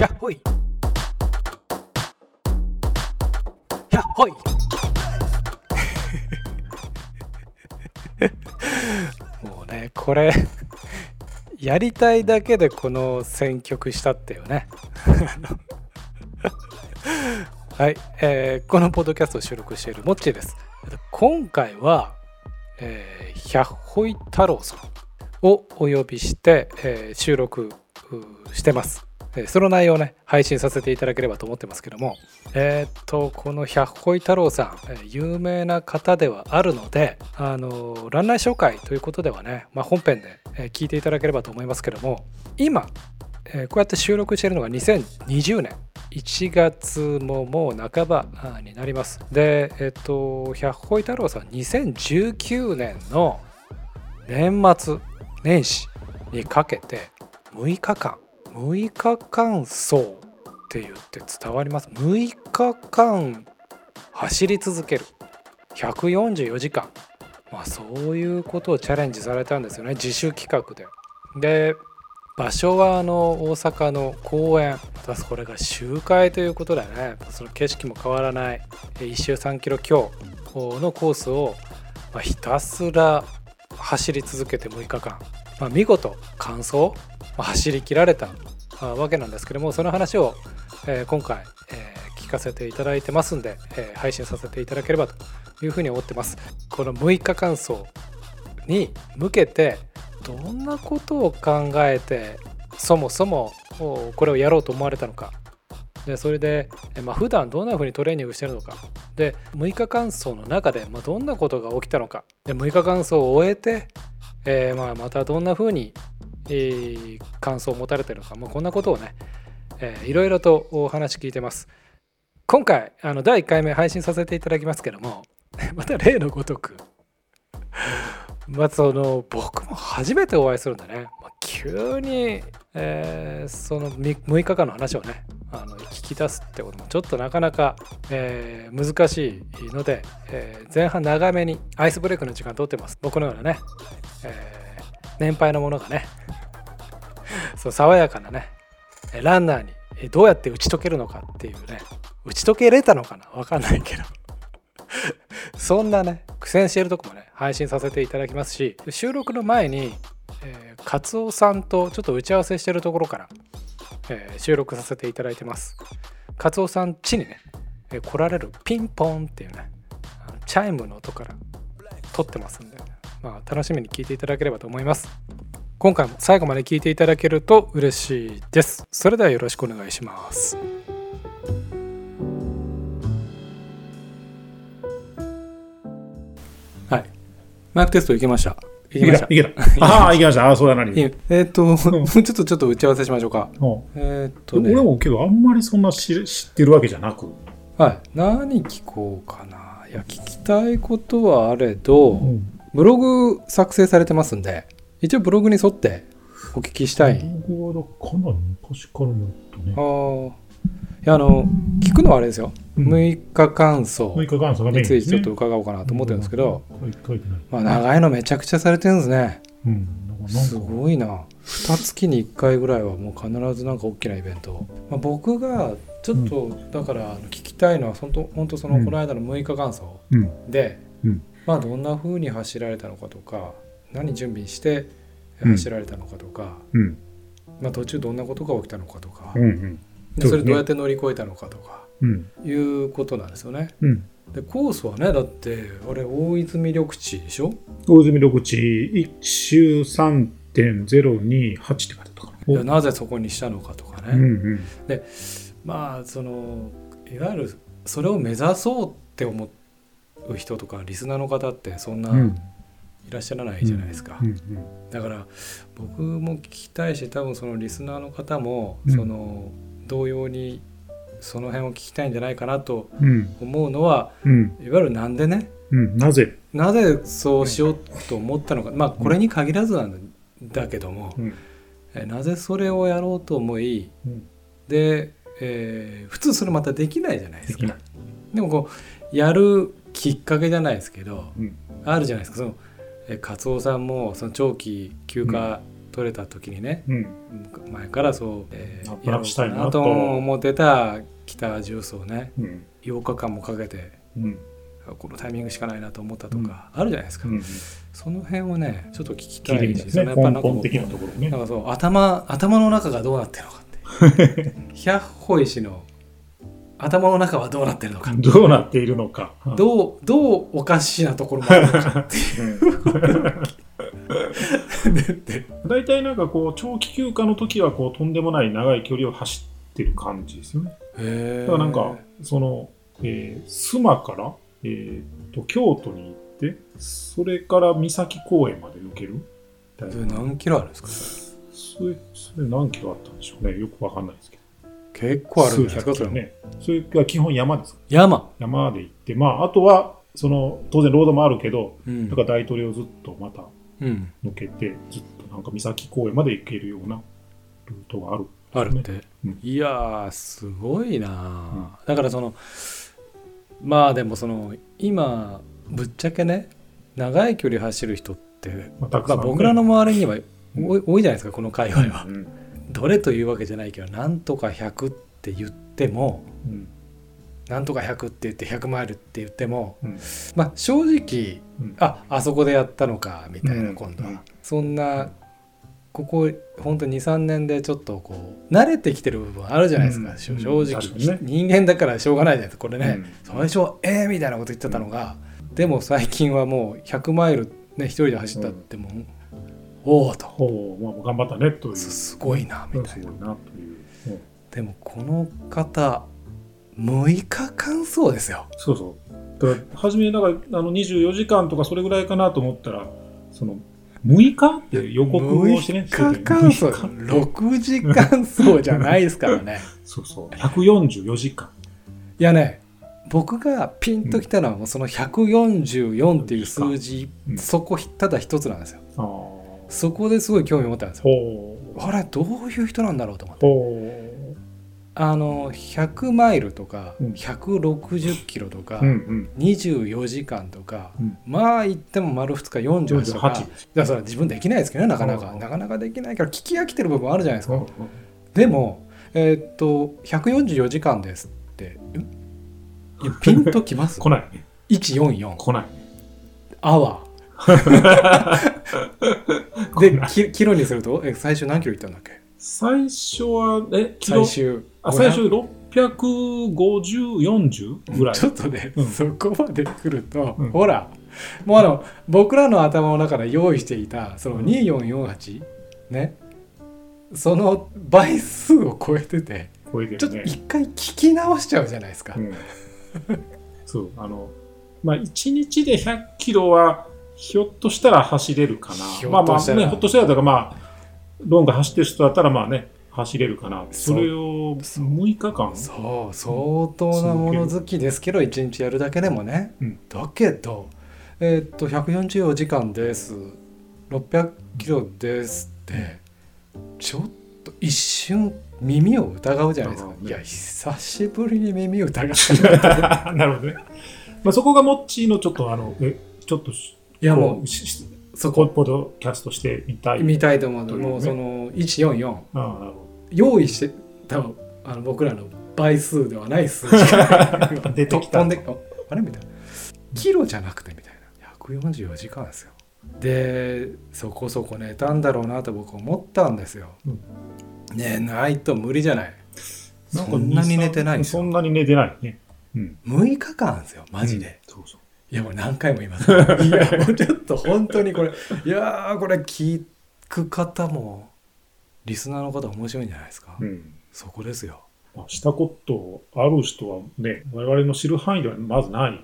やっほい。やっほい。もうねこれやりたいだけでこの選曲したっていうね。はい、えーこのポッドキャストを収録しているモッチーです。今回は、えー、百歩井太郎さんをお呼びして、えー収録してます。その内容をね配信させていただければと思ってますけども。えーっとこの百歩井太郎さん、有名な方ではあるのであのー欄内紹介ということではね、まあ、本編で、聞いていただければと思いますけども。今、こうやって収録しているのが2020年。1月ももう半ばになります。でえっと百歩井太郎さん2019年の年末年始にかけて6日間6日間走って言って伝わります。6日間走り続ける。144時間。まあそういうことをチャレンジされたんですよね。自主企画で。で場所はあの大阪の公園。またこれが周回ということでね。その景色も変わらない。1周3キロ強のコースをひたすら走り続けて6日間、まあ、見事完走、走り切られたわけなんですけどもその話を、え今回、え聞かせていただいてますんで、え配信させていただければというふうに思ってます。この6日間走に向けてどんなことを考えてそもそもこれをやろうと思われたのか。でそれで、えまあ普段どんなふうにトレーニングしてるのか。で6日間走の中で、まあ、どんなことが起きたのか。で6日間走を終えて、えーまあまたどんなふうに、えー感想を持たれてるのか、まあ、こんなことをね、えーいろいろとお話聞いてます。今回あの第1回目配信させていただきますけども また例のごとく まあその僕も初めてお会いするんでね、まあ、急に、えーその 6, 日間の話をねあの聞き出すってこともちょっとなかなか、えー難しいので、えー前半長めにアイスブレイクの時間取ってます。僕のようなね、え年配のものがね。そう爽やかなね。ランナーにどうやって打ち解けるのかっていうね。打ち解けれたのかな？わかんないけど。そんなね苦戦しているとこもね配信させていただきますし収録の前に、えー、カツオさんとちょっと打ち合わせしてるところから、えー収録させていただいてます。カツオさん家にね、えー来られるピンポンっていうねチャイムの音から撮ってますん、まあ、楽しみに聞いていただければと思います。今回も最後まで聞いていただけると嬉しいです。それではよろしくお願いします。はい。マイクテストいけました。いいけた、いけた。ああ、いけました。ああ、そうだなえーっと、もう ちょっとちょっと打ち合わせしましょうか。うん。えーっとね、俺もけど、あんまりそんな知知ってるわけじゃなく。はい、何聞こうかな。いや、聞きたいことはあれど、うんブログ作成されてますんで、一応ブログに沿ってお聞きしたい。僕はかなり昔からもっとねあ。ーいや、あの、聞くのはあれですよ。うん6日間走6日間そがメイに。ついてちょっと伺おうかなと思ってるんですけど。まあ、長いのめちゃくちゃされてるんですね。すごいな2月に1回ぐらいはもう必ずなんか大きなイベントを、まあ、僕がちょっとだから聞きたいのは本当本当そのうんこの間の6日間走うん。で、うんまあどんな風に走られたのかとか何準備してうん走られたのかとか、うん。まあ、途中どんなことが起きたのかとか、うん。うん。でそれどうやって乗り越えたのかとかうん。いうことなんですよね。うん。でコースはねだってあれ大泉緑地でしょ？大泉緑地1周3.028って書いてあったかいな。やなぜそこにしたのかとかね。うんうん。まあそのいわゆるそれを目指そうって思う人とかリスナーの方ってそんなうんいらっしゃらないじゃないですか、うんだから僕も聞きたいし多分そのリスナーの方もうんその同様にその辺を聞きたいんじゃないかなとうん。思うのはうん。いわゆるなんでね？うん。なぜ？なぜそうしようと思ったのかまあこれに限らずなんだけどもうん。えなぜそれをやろうと思いうんで、えー普通それまたできないじゃないですきない。でもこうやるきっかけじゃないですけどうん。あるじゃないですかそのえカツオさんもその長期休暇取れた時にねうん。前からそう、えなんとなくしたいなとやろうかと思ってた北ジュースをねうん。8日間もかけてうん。このタイミングしかないなと思ったとかあるじゃないですか、うん。その辺をねちょっと聞きた聞いしね。そのやっぱなんかなん。かそう頭頭の中がどうなってるのかって 百歩石の頭の中はどうなってるのか。どうなっているのか。どうどうおかしなところもあるのかで 大体なんかこう長期休暇の時はこうとんでもない長い距離を走ってる感じですよね。へだからなんかその、えー須磨から、えーと京都に行ってそれから三崎公園まで抜ける。それな何キロあるんですか？それそれ何キロあったんでしょうね。よくわかんないですけど結構あるんです数かね。それが基本山です。山、山で行ってまああとはその当然ロードもあるけどうん。だから大統領ずっとまたうん、抜けてずっとなんか三崎公園まで行けるようなルートがある。あるって、うん。いやーすごいな。あ、だからそのまあでもその今ぶっちゃけね長い距離走る人って、まあ、僕らの周りには多い多いじゃないですかこの界隈は、うんどれというわけじゃないけどなんとか100って言ってもうん。なんとか100って言って100マイルって言ってもうん。まあ正直うん。ああそこでやったのかみたいなうん。今度は、うん。そんなここ本当23年でちょっとこう慣れてきてる部分あるじゃないですか、うん。正直、ね。人間だからしょうがないじゃないですか。これね、うん。最初はえーみたいなこと言ってたのが、でも最近はもう100マイルね一人で走ったっても、おおとほう、まあ、頑張ったねという。すすごいなみたいなすごいなという。うんでもこの方6日間そうですよそうそう。だから初め、だからあの24時間とかそれぐらいかなと思ったら、その6日？って予告をしてね。6日間走6 日6時間走じゃないですからね そうそう。144時間。いやね僕がピンときたのはもうその144っていう数字、うんそこただ一つなんですよああ。そこですごい興味持ったんですよ。あれどういう人なんだろうと思って。ほあの100マイルとかうん。160キロとか、う。うん。うん。24時間とか、うん。まあ言っても丸2日48とか。48だから自分できないですけどねなかなか。うん。なかなかできないから聞き飽きてる部分あるじゃないですか、うんでもえーっと144時間ですって。ピンときます？来ない。ね。144来ない。アワー でキキロにすると？え最初何キロいったんだっけ？最初は、え、キロ？最終あ最初500 650、40ぐらい。ちょっとね、うん。そこまで来ると、うん。ほらもうあの僕らの頭の中で用意していたその2448、ね。その倍数を超えててちょっと超えてるね。一回聞き直しちゃうじゃないですか、うん。そう、あの、まあ、1日で100キロは、ひょっとしたら走れるかひな。まあまあね、ひょっとしたら、だからまあ、ロング走ってる人だったら、まあね、走れるかな。それをそう。6日間？そう相当なもの好きですけど1日やるだけでもね、うん。だけどえーっと144時間です。600キロですって。ちょっと一瞬耳を疑うじゃないですか、ね。いや久しぶりに耳疑っ なるほどね。まあ、そこがモッチーのちょっと、あの、えちょっとし、いやもこうそこ。ポッドキャストしてみたい。見たいと思うとね。もうその144ああ、なるほど。用意してたあの僕らの倍数ではない数字。が 出てきた。飛んでああれ？みたいな。キロじゃなくてみたいな。144時間ですよ。でそこそこ寝たんだろうなと僕思ったんですよ、うん。寝ないと無理じゃない。そんなに寝てないそんなに寝てないね。うん。6日間ですよマジで、そうそう。いやもう何回も言います いや もうちょっと本当にこれいやーこれ聞く方もリスナーの方面白いんじゃないですか、うん。そこですよ。まあ、したことある人はね、我々の知る範囲ではまずない。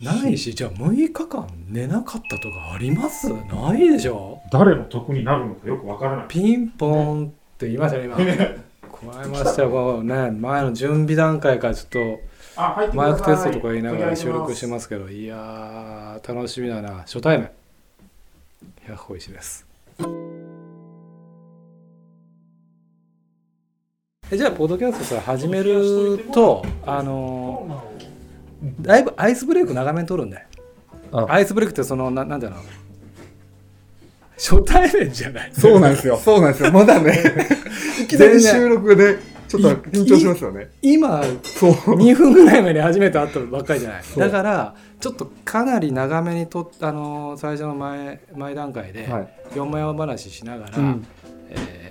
ないしじゃあ6日間寝なかったとかあります？ないでしょ？誰の得になるのかよくわからない。ピンポンって言いましたね今。加えましたよこうね。前の準備段階からちょっとマイクテストとか言いながら収録してますけどいやー楽しみだな。初対面。百歩石です。えじゃあポッドキャストさ始めるとあのーだいぶアイスブレイク長めに取るんであ。アイスブレイクってそのななんだろう初対面じゃない。そうなんですよ。そうなんですよ。まだね、いきなり収録で、ちょっと緊張しますよね。今そう。2分ぐらい前に初めて会ったばっかりじゃないだからちょっとかなり長めにとっあのー最初の前前段階ではい。四枚話しながら、うんえー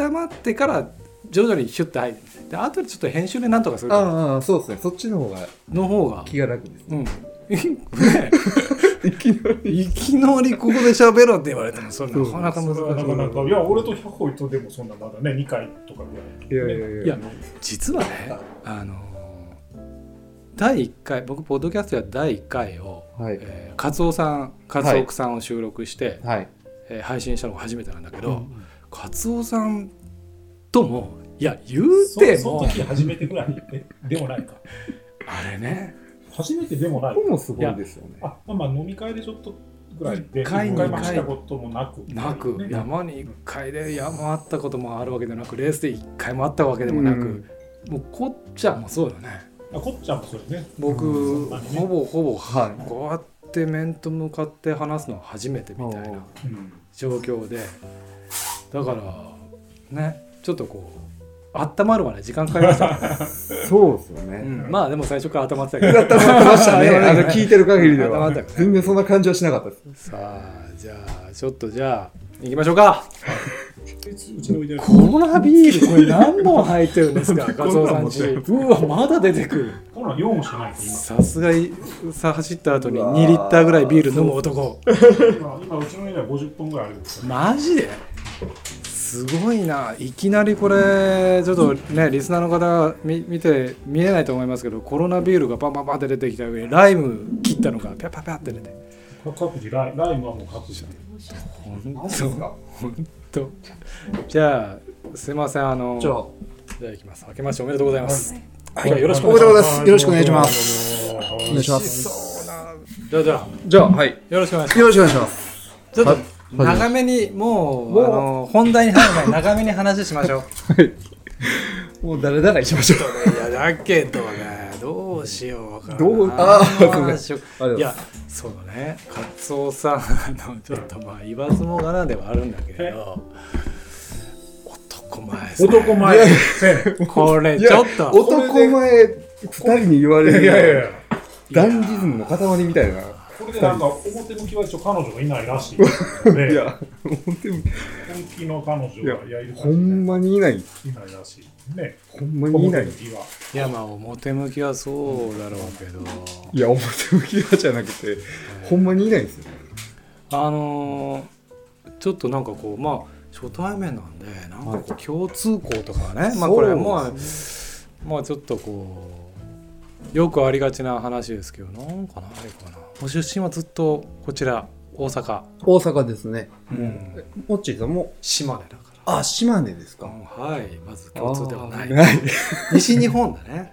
温まってから徐々にシュッと入るで後でちょっと編集でなんとかするああ、そうですね。そっちの方がの方が気が楽ですね。うんねいきなり。いきなりここで喋ろうって言われてもそれなかなか難しいなかなか、いや、俺と百歩とでもそんなまだね、2回とかぐらい。いやいやいや。いや実はねあのー第1回僕ポッドキャストや第1回を、はい。えー、カツオさんカツオクさんを収録して、はい。えー配信したのが初めてなんだけど、うんカツオさんともいや言うてもそその時初めてぐらいえでもないか。あれね初めてでもない。こ。こもすごいですよね。あ、まあまあ飲み会でちょっとぐらいで、一回もしたこともなく。なく、ね。山に1回で山あったこともあるわけでなくレースで1回もあったわけでもなく、うん。もうこっちゃんもそうよね。あこっちゃんもそうですね。僕、うんね。ほぼほぼ、はい。こうやって面と向かって話すのは初めてみたいなうん。状況で。だからねちょっとこう温まるまで時間かかりました。ね、そうですよね。うん。まあでも最初から温まってたけど。やった まってましたね。あの、聞いてる限りでは。全然そんな感じはしなかったです。さあじゃあちょっとじゃあ行きましょうか。コロナビールこれ何本入ってるんですか？カツオさんちうわまだ出てくる。こんなん4しかないんです。さすがにさ走った後に2リッターぐらいビール飲む男。今。うちの家では50本ぐらいあるんですよ。マジで？すごいな。いきなりこれちょっとねリスナーの方見見て見えないと思いますけどコロナビールがバンバンバンって出てきた上にライム切ったのがピャピャピャって出て。各自ライライムはもう各自。で。ほんとほんとじゃあすいませんあのじゃあ、じゃあ行きます。明けましておめでとうございます、はい。じゃあよろしくおお願いします。めでとうございます。よろしくお願いします。おお願いします。じゃあじゃあ。じゃあ、はい。よろしくお願いします。よろしくお願いします。ちょっとはい長めにもうあの本題に入る前に長めに話しましょう。もう誰々にしましょう。いやだけどねどうしようわからんどうなああいいやそうだね。カツオさんあのちょっとまあ言わずもがなではあるんだけれど男前ね。男前。これちょっと。男前二人に言われいやいやいるや。ダンディズムの塊みたいな。でなんか表向きは一応彼女がいないらしいので。いや、本当に、本気の彼女がいやいるかほんまにいない。いないらしい。ね。ほんまにいない。いやまあ表向きはそうだろうけどいや、表向きはじゃなくて、ほんまにいないんですよ。あのーちょっとなんかこうまあ初対面なんでなんかこう共通項とかね、まあこれまあまあちょっとこうよくありがちな話ですけどなんかなあれかなご出身はずっとこちら大阪、大阪ですね。うん、もっちーさんも、島根だかあ、島根ですら、か。はいまず共通ではない。西日本だね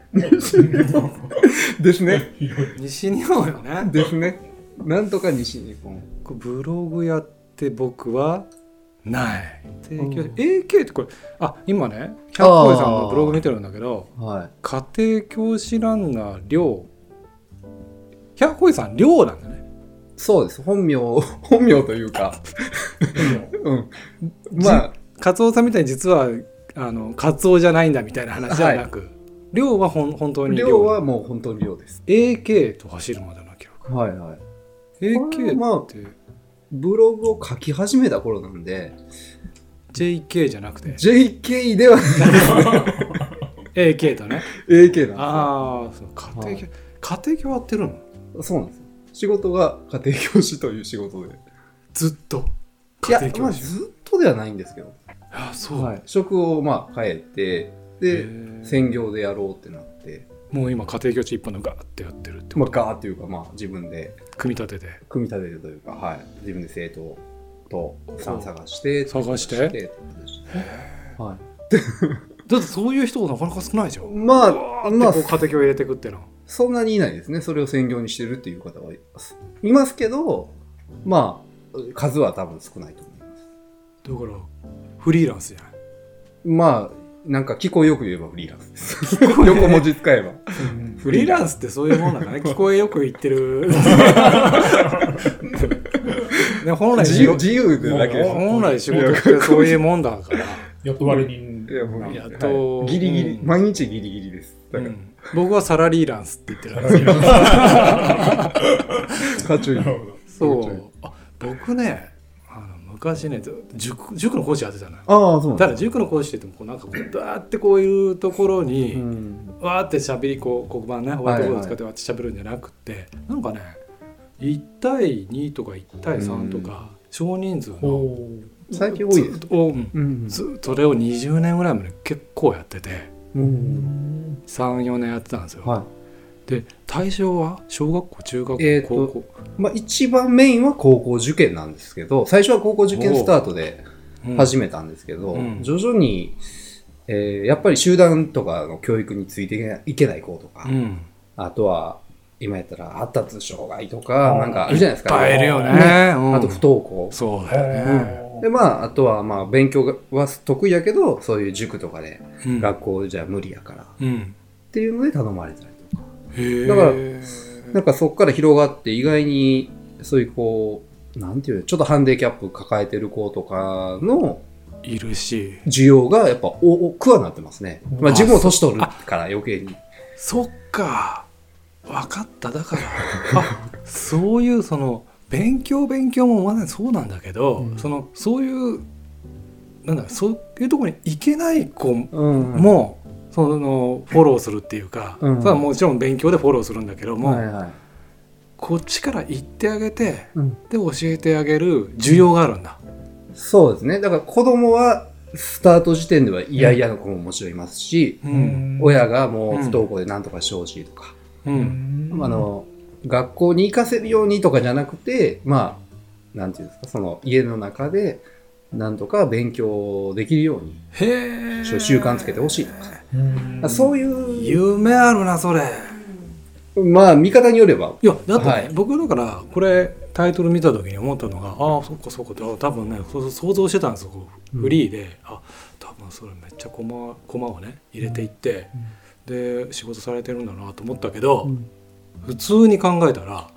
ですね。西日本よねですね。なんとか西日本。ブログやって僕はない提供、うん AK ってこれあ今ね百歩さんのブログ見てるんだけどはい。家庭教師ランナー寮百歩さん寮なんだねそうです。本名、本名というか、うん。まあ、カツオさんみたいに実はあのカツオじゃないんだみたいな話じゃなく、寮はほん本当に量はもう本当に量です。AK と走るまでの記録はいはい。これ AK まあブログを書き始めた頃なんで、JK じゃなくて JK ではない AK とね AK なんでああそう家庭教、はい家庭教やってるの。そうなんですよ。仕事が家庭教師という仕事で。ずっと？いや家、庭まあ教師ずっとではないんですけど。あそう、はい。職をまあ変えて、で、専業でやろうってなって、もう今家庭教師一本のガーってやってるってまあガーっていうかまあ自分で。組み立てて？組み立てるというか、はい。自分で生徒とさん探して、探して？はい。だってそういう人がなかなか少ないじゃん。まあ、まあ、まあこう、家庭教入れてくってのはそんなにいないですね。それを専業にしてるっていう方はいます。いますけど、まあ、数は多分少ないと思います。だからフリーランスじゃないまあ、なんか聞こえよく言えばフリーランスです。横文字使えば。フリーランスってそういうもんなんだね 聞こえよく言ってる ね本来自由、自由でだけ。本来仕事ってそういうもんだから、雇われ人いやもギリギリ、うん毎日ギリギリです。だから、うん僕はサラリーランスって言ってる。んですよかっちょいいな。るほど。そう。あ僕ねあの昔ねず塾塾の講師やってたのよ。ああ、そうただ塾の講師って言ってもこうなんかこうバーってこういうところに、うん。わーってしゃべりこう黒板ねホワイトボード使ってわーってしゃべるんじゃなくて、なんかね1対2とか1対3とか、少人数のお最近多いですずっとうん。うんずっとそれを20年ぐらいまで結構やってて。うん34年やってたんですよ、はで対象は小学校中学校、えーと高校、い。まあ、一番メインは高校受験なんですけど、最初は高校受験スタートでうん始めたんですけど、うん。徐々に、えーやっぱり集団とかの教育についていけない子とか、うん。あとは、今やったら発達障害とか、なんかあるじゃないですか。いっぱいいるよね。うん。あと不登校。そうだよね、で、まあ、あとは、まあ、勉強は得意やけど、そういう塾とかで、うん。学校じゃ無理やから、っうん。ていうので頼まれたりとか。だからなんかそこから広がって、意外に、そういうこう、なんていうのちょっとハンディキャップ抱えてる子とかのいるし。需要がやっぱ多くはなってますね。まあ自分も年取るから余計に。そっか。分かった。だからあそういうその勉強勉強もまだそうなんだけど、うん。そのそういうなんだそういうところに行けない子うん。も、そのフォローするっていうか、うん。それはもちろん勉強でフォローするんだけども、はいはい。こっちから行ってあげてうん。で教えてあげる需要があるんだ。そうですね。だから子供はスタート時点では嫌々の子ももちろんいますし、うん。親がもう不登校で何とかしてほしいとか、うん。あの、学校に行かせるようにとかじゃなくて、まあ、なんていうんですか、その家の中で、なんとか勉強できるように、へえ。習慣つけてほしいとか。うん。そういう、夢あるなそれ。まあ、見方によれば、いやだってね、はい。僕だからこれタイトル見た時に思ったのがああそっかそっかってあ多分ねそう想像してたんですよフリーで、あ多分それめっちゃコマコマをね入れていって、で仕事されてるんだなと思ったけど、普通に考えたら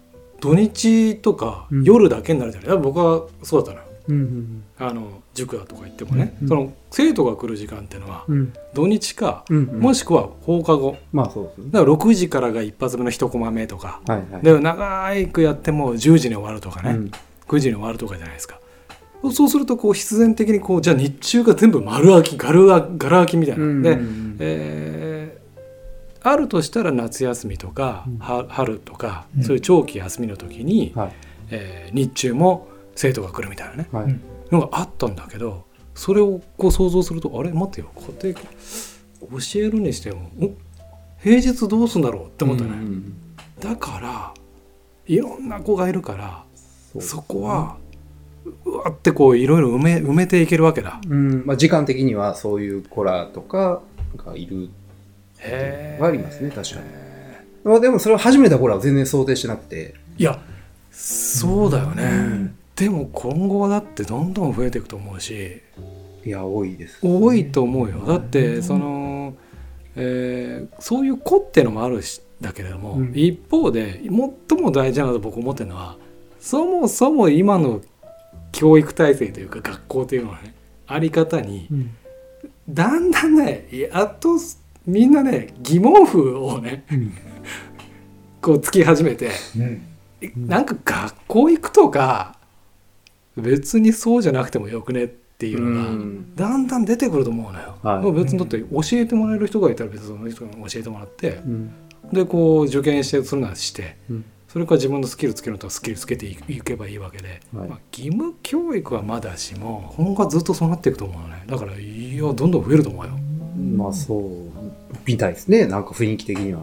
土日とかうん。夜だけになるじゃない、だから僕はそうだったのよ。うんあの塾だとか行ってもね、うんその生徒が来る時間っていうのはうん。土日か、うんもしくは放課後。まあそうですね。だから6時からが一発目の1コマ目とか。はいはい。で長くやっても10時に終わるとかね、うん。9時に終わるとかじゃないですか。そうするとこう必然的にこうじゃあ日中が全部丸空きガルガガラ空きみたいな、うん。で、えーあるとしたら夏休みとか、うんは春とか、うんそういう長期休みの時に、はい。えー日中も生徒が来るみたいなねはい。うんのがあったんだけどそれをこう想像するとあれ？待ってよ家庭教えるにしてもお平日どうすんだろうって思ったね、うんだからいろんな子がいるからそこはうわってこういろいろ埋め埋めていけるわけだ。うん、まあ時間的にはそういう子らとかがいる。へはありますね確かに。まあでもそれを始めた頃は全然想定してなくて。いやそうだよね、でも今後はだってどんどん増えていくと思うし。いや、多いです。多いと思うよ。だってその、えーそういう子ってのもあるしだけれども、うん。一方で最も大事なのと僕思ってるのはそもそも今の教育体制というか学校というのはねあり方にうん。だんだんねやっとみんなね疑問符をねこうつき始めてうんなんか学校行くとか別にそうじゃなくてもよくねっていうのが、うん。だんだん出てくると思うのよ。はい。もう別にだって教えてもらえる人がいたら別にその人に教えてもらってうん。でこう受験してするならしてうん。それから自分のスキルつけるとスキルつけていいけばいいわけで、はい。まあ、義務教育はまだしも今後はずっとそうなっていくと思うのね。だからいやどんどん増えると思うよ。まあそう、みたいですね。なんか雰囲気的には。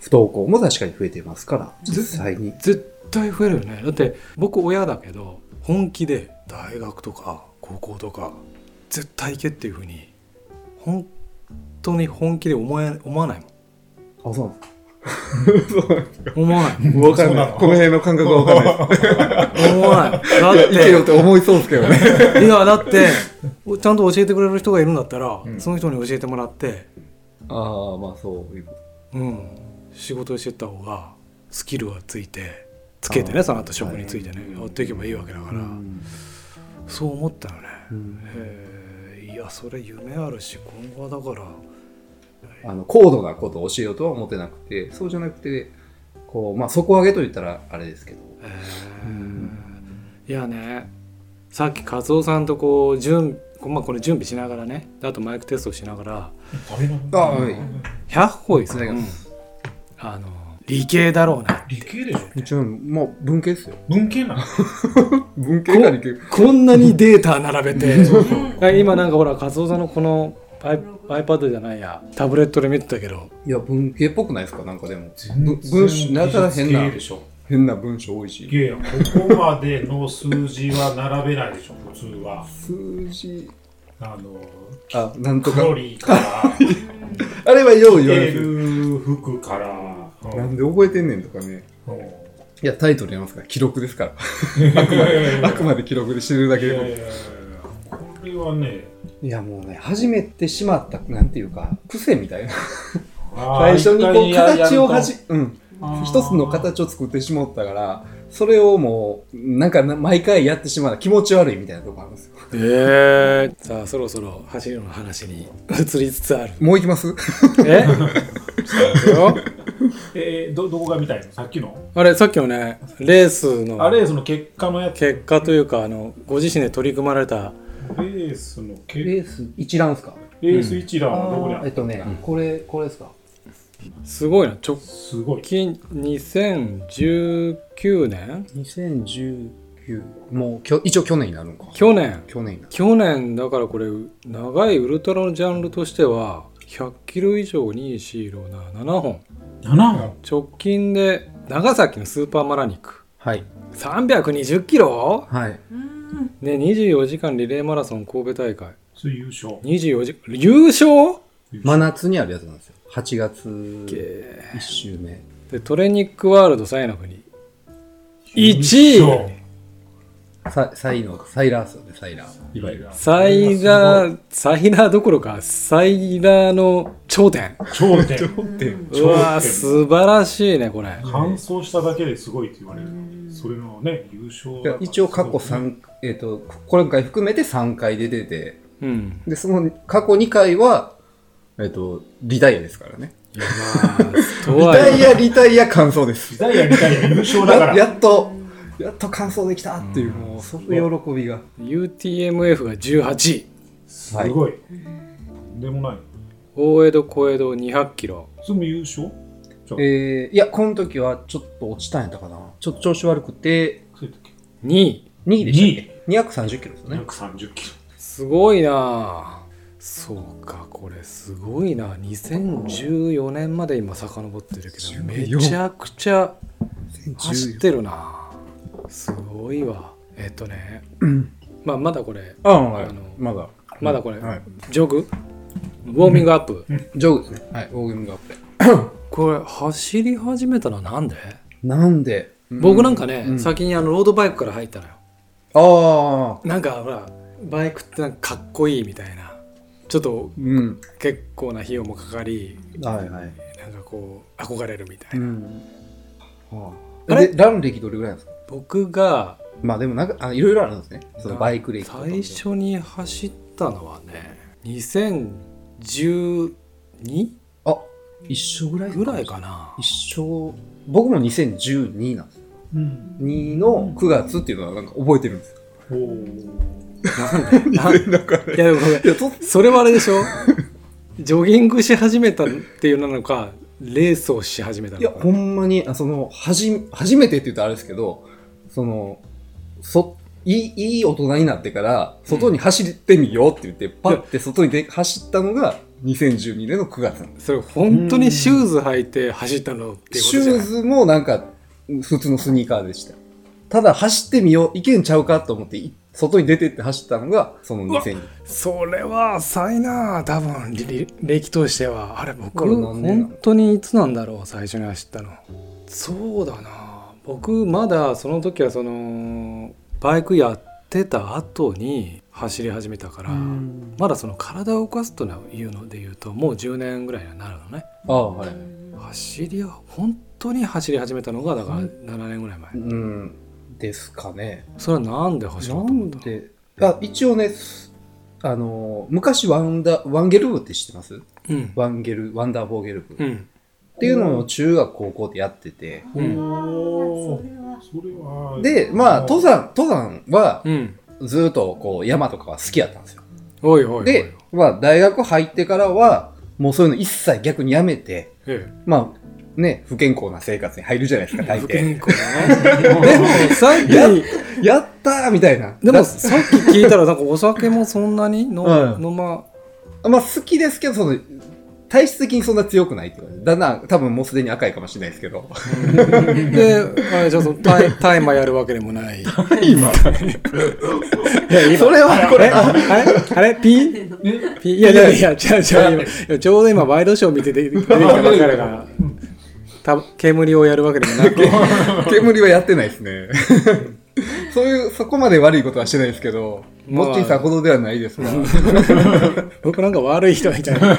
不登校も確かに増えてますから、実際に。絶対増えるよねだって僕親だけど本気で大学とか高校とか絶対行けっていうふうに本当に本気で思え思わないあ、そうなんですか。もん思わないわかんない。この辺の感覚はわかんない。思わないだっいけよてって思いそうですけどね。いやだってちゃんと教えてくれる人がいるんだったら、うんその人に教えてもらって、ああ、まあそういう。こうん、仕事してった方がスキルがついてつけてねその後職についてねはい。やっていけばいいわけだから、うん。そう思ったのね、うん。へえいやそれ夢あるし今後はだからあの高度なことを教えようとは思ってなくてそうじゃなくてこう、まあ、底上げと言ったらあれですけど、うん。いやねさっき和夫さんとこう準まあこれ準備しながらねであとマイクテストしながらあはい。百歩井さんいただきますあの理系だろうな理系でしょ？一応もう文系ですよ。文系なの？文系が理系。こんなにデータ並べて。今なんかほら和夫さんのこの iP- iPad じゃないやタブレットで見てたけど。いや文系っぽくないですか？なんかでも。文章なたら変な変な文章多いし。いやいやここまでの数字は並べないでしょ普通は。数字あのあなんとか。リーか。ら あれはよう言われてる。る服から。うん。なんで覚えてんねんとかね。うん。いやタイトルやりますから。記録ですから。いやいやいやあくまで記録で知るだけでいやいやいやこれはね。いやもうね始めてしまったなんていうか癖みたいな。最初にこう形をはじうん。一つの形を作ってしまったからそれをもうなんかな毎回やってしまう気持ち悪いみたいなとこあるんですよ。ええさあそろそろ走るの話に移りつつある。もう行きます？え？よ。えーどどこが見たいの？さっきの？あれさっきのねレースのあれその結果のやつ。結果というかあのご自身で取り組まれたレースの結レース一覧ですか？レース一覧はどこにある？えっとね、これこれですか？すごいな。直すごい。近2019年？2019もうきょ一応去年になるのか。去年。去年になる去年だからこれ長いウルトラのジャンルとしては100キロ以上2 4 6 7本。7本？直近で長崎のスーパーマラニック。はい。320キロ？はい。ね24時間リレーマラソン神戸大会。それ優勝。24時優勝。真夏にあるやつなんですよ8月け1週目。でトレニックワールドサイの国優1勝位。ササイのサイラーっすよねサイラー。いわゆる。サイラーサイラーどころかサイラーの頂点。頂点。うわ素晴らしいねこれ。完走しただけですごいって言われる。それのね優勝一応過去3、えっ、と、今回含めて3回出てて、うん。で、その過去2回は、えっ、と、リタイアですからね。いやまあとリタイア、リタイア、完走です。リタイアリタイア優勝だから。ややっと、やっと完走できたっていう、もう、その喜びが。UTMF が18位。すごい。とんでもない。大江戸小江戸200キロ。それも優勝？えー、いや、この時はちょっと落ちたんやったかな。ちょっと調子悪くて、そうやったっけ？2位。2位でしたっ2け ?230 キロですよね。230キロ。すごいなそうかこれすごいな。2014年まで今遡ってるけどめちゃくちゃ走ってるな。すごいわ。えっとねうん。まあまだこれああ、はい。あのまだ。まだこれ、はい。ジョグ？ウォーミングアップ、ジョグですね。はい、ウォーミングアップで。これ走り始めたのはなんで、なんで？僕なんかね、うん。先にあのロードバイクから入ったのよ。ああ、なんかほらバイクってなんかかっこいいみたいなちょっとうん。結構な費用もかかりはいはい。なんかこう憧れるみたいな、うん。はああ、れ？で、ラン歴どれぐらいなんですか？僕がまあでもなんか、あいろいろあるんですね。そのバイク歴。最初に走ったのはね2012あ、一緒ぐらいぐらいかな一緒。僕も2012なんですよ。うん2の9月っていうのはなんか覚えてるんですよ。おーなんでなんかいやごめん。それはあれでしょ？ジョギングし始めたっていうのなのかレースをし始めたいや、のかほんまに、あその、はじ、初めてって言うとあれですけど、その、そ、いい、いい大人になってから、外に走ってみようって言って、パッて外に出走ったのが、2012年の9月なんです。それ本当にシューズ履いて走ったのっていうこシューズもなんか、普通のスニーカーでした。ただ、走ってみよう、いけんちゃうかと思って、い外に出てって走ったのが、その2000それは浅いな多分。歴としては。あれ僕本当にいつなんだろう最初に走ったの。そうだな。僕まだその時はそのバイクやってた後に走り始めたからまだその体を動かすというので言うともう10年ぐらいにはなるのね。ああ、はい。走りは本当に走り始めたのがだから7年ぐらい前。うん。ですかね。それはなんで走ろうとな思ったんで、あ、一応ね、あの、昔ワンダ、ワンゲル部って知ってます？うんワンゲル、ワンダーフォーゲル部。っうんていうのを中学高校でやってて。うんおーそれはそれは。で、まあ、登山、登山はうんずーっとこう山とかは好きやったんですよ。おいおいおいで、まあ、大学入ってからは、もうそういうの一切逆にやめて、えまあ、ね、不健康な生活に入るじゃないですか、え大抵。不健康だね。で もさっき。やったーみたいな。でもださっき聞いたらなんかお酒もそんなに飲,、うん。飲ままあ、好きですけど、その、体質的にそんな強くないってだんだん、多分もうすでに赤いかもしれないですけど。であれじゃあそのタイタイマーやるわけでもない。今。いや今それはこれ、えあれ？あれ？ピーピーいやいやいや違う違う。ちょうど今ワイドショー見て出て出てきたばっかりだからた煙をやるわけでもなく 煙はやってないですね。そういう、そこまで悪いことはしてないですけど、まあモッチーさんほどではないですが。僕なんか悪い人みたいな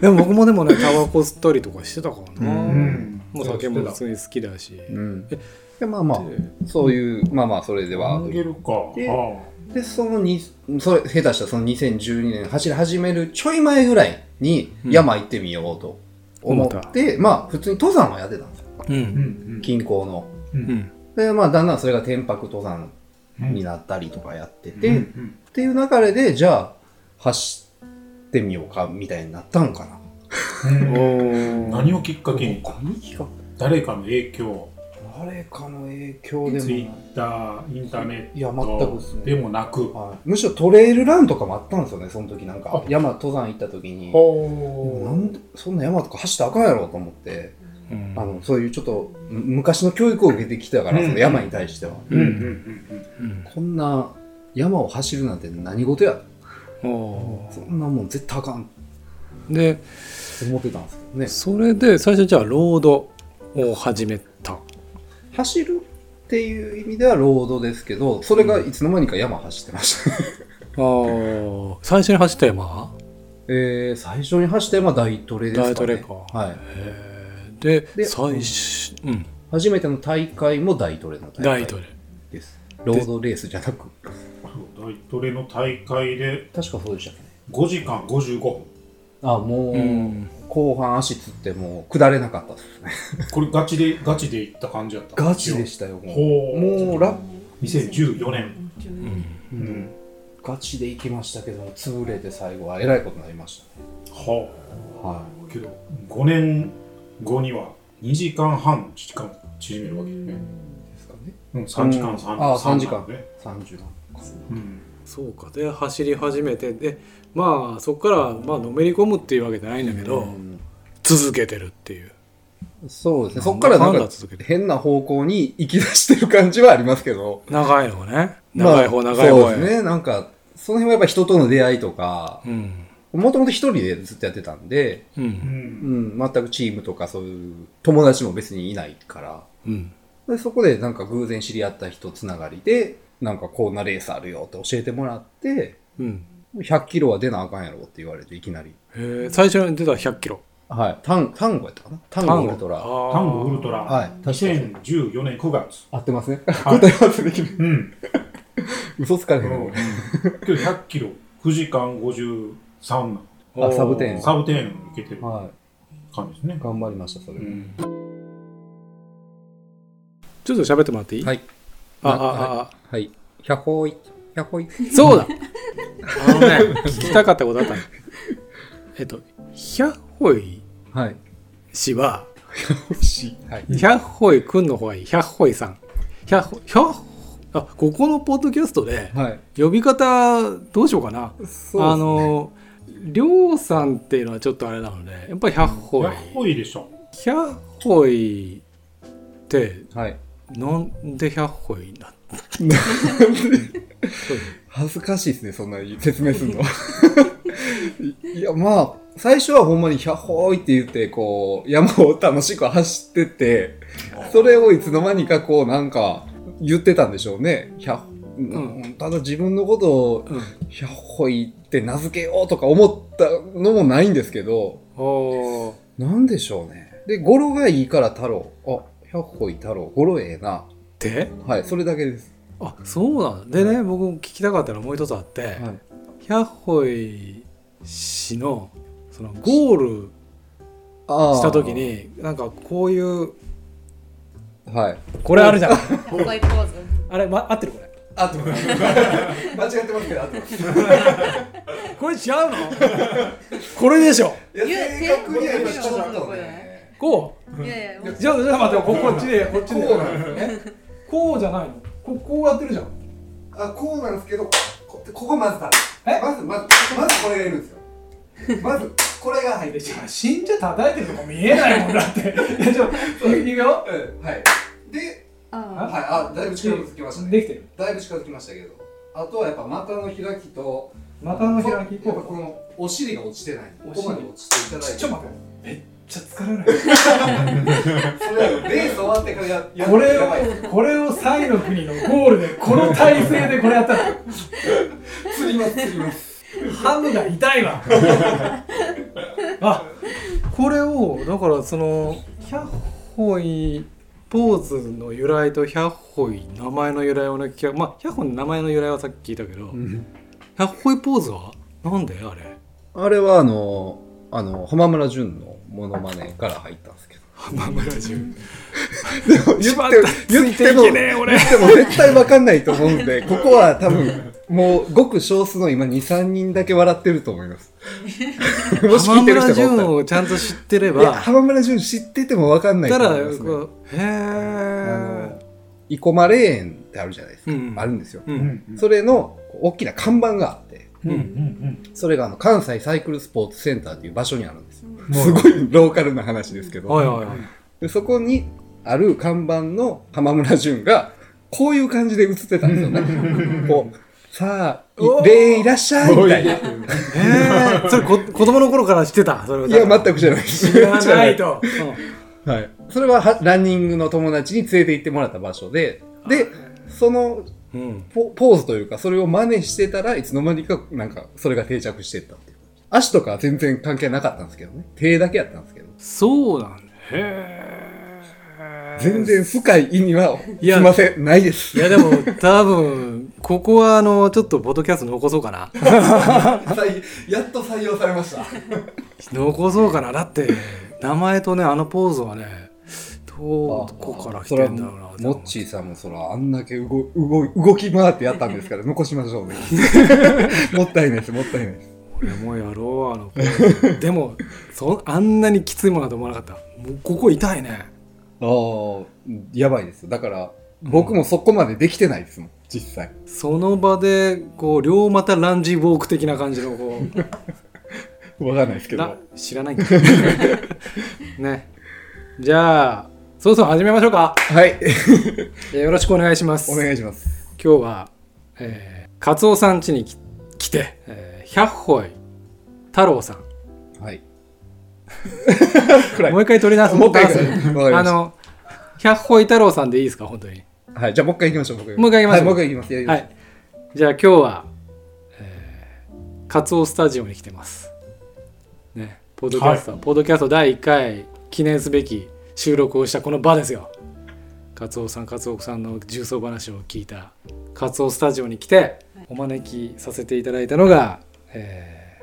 でも僕もでもねタバコ吸ったりとかしてたからな、うんもう酒も普通に好きだし、うん。で、まあまあ、そういう、まあまあ、それではワン。ゲルか。でそのに、それ、下手したらその2012年走り始めるちょい前ぐらいにうん山行ってみようと思思っって、まあ、普通に登山はやってたんですよ。うん。あうん。近郊の。うん。うん。で、まあ、だんだんそれが天白登山になったりとかやってて、うんうっんていう流れで、じゃあ、走ってみようか、みたいになったのかな。うんお何をきっかけに？誰かの影響？誰かの影響でもツイッターインターネいやット全くですね。でもなく。はい。むしろトレイルランとかもあったんですよね、その時なんか。あ。山登山行った時に。なほんで、そんな山とか走ったらあかんやろと思って、うん。あの、そういうちょっと、む昔の教育を受けてきたから、うん。その山に対しては。うん。うん。うん。うん。こんな山を走るなんて何事やおそんなもん絶対あかん。ーでって思ってたんですけどね。それで最初じゃあロードを始めた走るっていう意味ではロードですけど、それがいつの間にか山走ってました。あー。最初に走った山は？えー、最初に走った山は大トレですかね。大トレか。はい。でで最初うん。初めての大会も大トレの大会大トレ。です。ロードレースじゃなく、大トレの大会で確かそうでしたっけね。5時間55分。あ、もう、うん後半足つってもう下れなかったですね。これガチでガチで行った感じだった？ガチでしたよ、もう。ほう。もうラ2014年。うん。うん。ガチで行きましたけども、潰れて最後はえらいことになりましはた。はあけど5年後には2時間半の時間縮めるわけよね。い。ですかね。うん3時間うん3あー3時間。ね30万。うん。そうか。で走り始めてでまあそこからまあのめり込むっていうわけじゃないんだけど、うん。続けてるっていう。そうですね。そこからなんか変な方向に行き出してる感じはありますけど。長いのね。まあ長い方、長い方そうですね。なんか、その辺はやっぱ人との出会いとか、うん。もともと一人でずっとやってたんで、ううん。うんん、全くチームとかそういう友達も別にいないから、うん。でそこでなんか偶然知り合った人つながりで、なんかこんなレースあるよって教えてもらって、うん100キロは出なあかんやろって言われていきなり。へえ最初に出た100キロはい。タン、タンゴやったかな？タンゴウルトラ。タンゴウルトラ、はい2014年9月合ってますね。はい答え合わせできる。うん、嘘つかれへんうんの。けど100キロ9時間53なあサブテンサブテーンいけてるは感じですねい。、頑張りました、それ。うん、ちょっと喋ってもらっていい、はい。ああなああはい。100ほい。100ほい。そうだあのね聞きたかったことあったのえっとヒャッホイはい。氏ははい。ヒャッホイくんの方がいいヒャッホイさんヒャッホヒャッあここのポッドキャストではい。呼び方どうしようかな、あ、のりょうさんっていうのはちょっとあれなのでやっぱりヒャッホイいでしょヒャッホイってはい。なんでヒャッホイな 恥ずかしいですね、そんなに説明するの。いや、まあ、最初はほんまにヒャッホーイって言って、こう、山を楽しく走ってて、それをいつの間にかこう、なんか、言ってたんでしょうね。ヒャッうんただ自分のことをうんヒャッホイって名付けようとか思ったのもないんですけど、なんでしょうね。で、語呂がいいから太郎。あ、百歩い太郎。語呂ええな。ではい、それだけです。あそうなんだでね僕聞きたかったのはもう一つあって、はい。百歩井氏のそのゴールした時。になんかこういうはい。これあるじゃん。あれ、ま、合ってるこれ？あと、間違ってますけど、あと。これ違うの？これでしょいや、正確には今ちょっとこれね。こう？いやいや、じゃあじゃあ待ってここっちでこっちでこうなんですよね。こうじゃないの？ここうやってるじゃんあ、こうなんですけど、こここまずだ。え？まず、まず、まずこれがいるんですよ。まず、これが入ってる。写真じゃ叩いてるとこ見えないもんだって ちょっといくようん、はい。で、あはい、あ、だいぶ近づきましたね。できてるだいぶ近づきましたけど。あとはやっぱ股の開きと、股の開きやっぱこのお尻が落ちてない。お尻ここまで落ちていただいて。ちょっと待ってちゃ疲れない？それはレース終わってからややこれをこれをサイの国のゴールでこの体勢でこれやったら。釣ります、釣ります。ハムが痛いわ。あこれをだからその百歩井ポーズの由来と百歩井名前の由来をね聞きまあ百歩井の名前の由来はさっき聞いたけど、百歩井ポーズはなんであれ？あれはあの、あの、浜村淳のモノマネから入ったんですけど。浜村淳でも言ってついていけねえ俺言っても絶対わかんないと思うんで、ここは多分、もうごく少数の今2、3人だけ笑ってると思います。もし聞浜いてる村人がおったら淳をちゃんと知ってれば浜村淳知っててもわかんないたらと思います、ね。へあえの、生駒霊園ってあるじゃないですか。うんあるんですよ。ううんんうんそれの大きな看板があって、うんうんそれがあの関西サイクルスポーツセンターっていう場所にあるんですよ。うんすごいローカルな話ですけど。はいはいはいでそこにある看板の浜村淳が、こういう感じで映ってたんですよね。こう、さあ、おーいらっしゃいみたいな。いへえそれこ子供の頃から知ってた？それはや、全く知らない。知らないと、はい。それははランニングの友達に連れて行ってもらった場所で、で、そのうんうんポポーズというか、それを真似してたらいつの間にか、なんか、それが定着してったっていう。足とかは全然関係なかったんですけどね。手だけやったんですけど。そうなんだへえ全然深い意味は、すいません、ないです。いやでも多分ここはあのちょっとポッドキャスト残そうかな 採やっと採用されました。残そうかなだって名前とねあのポーズはねどこから来それはてんだろうなモッチーさんもそらあんだけ動動動き回ってやったんですから残しましょうねも。ったいないですもったいないです。俺もやろうあのでもそあんなにきついものだと思わなかった。もうここ痛いね。ああやばいです。だから僕もそこまでできてないですもん実際。その場でこう両股ランジウォーク的な感じのこう。わかんないですけなど知らないんだ ね。じゃあそろそろ始めましょうか。はい。え ーよろしくお願いします。お願いします。今日は、えー、カツオさん家にき来て、えー、百歩井太郎さん。は い。もう一回取り直す。もう一回あの百歩井太郎さんでいいですか？本当に。はい。じゃあもう一回行きましょう僕。もう一回行きましょう。はい、もう一回行きます。はい。じゃあ今日は、えー、カツオスタジオに来てます。ね。ポッドキャスト、ポッドキャスト第1回記念すべき収録をしたこの場ですよ。カツオさんカツオさんの重曹話を聞いた。カツオスタジオに来てお招きさせていただいたのが、え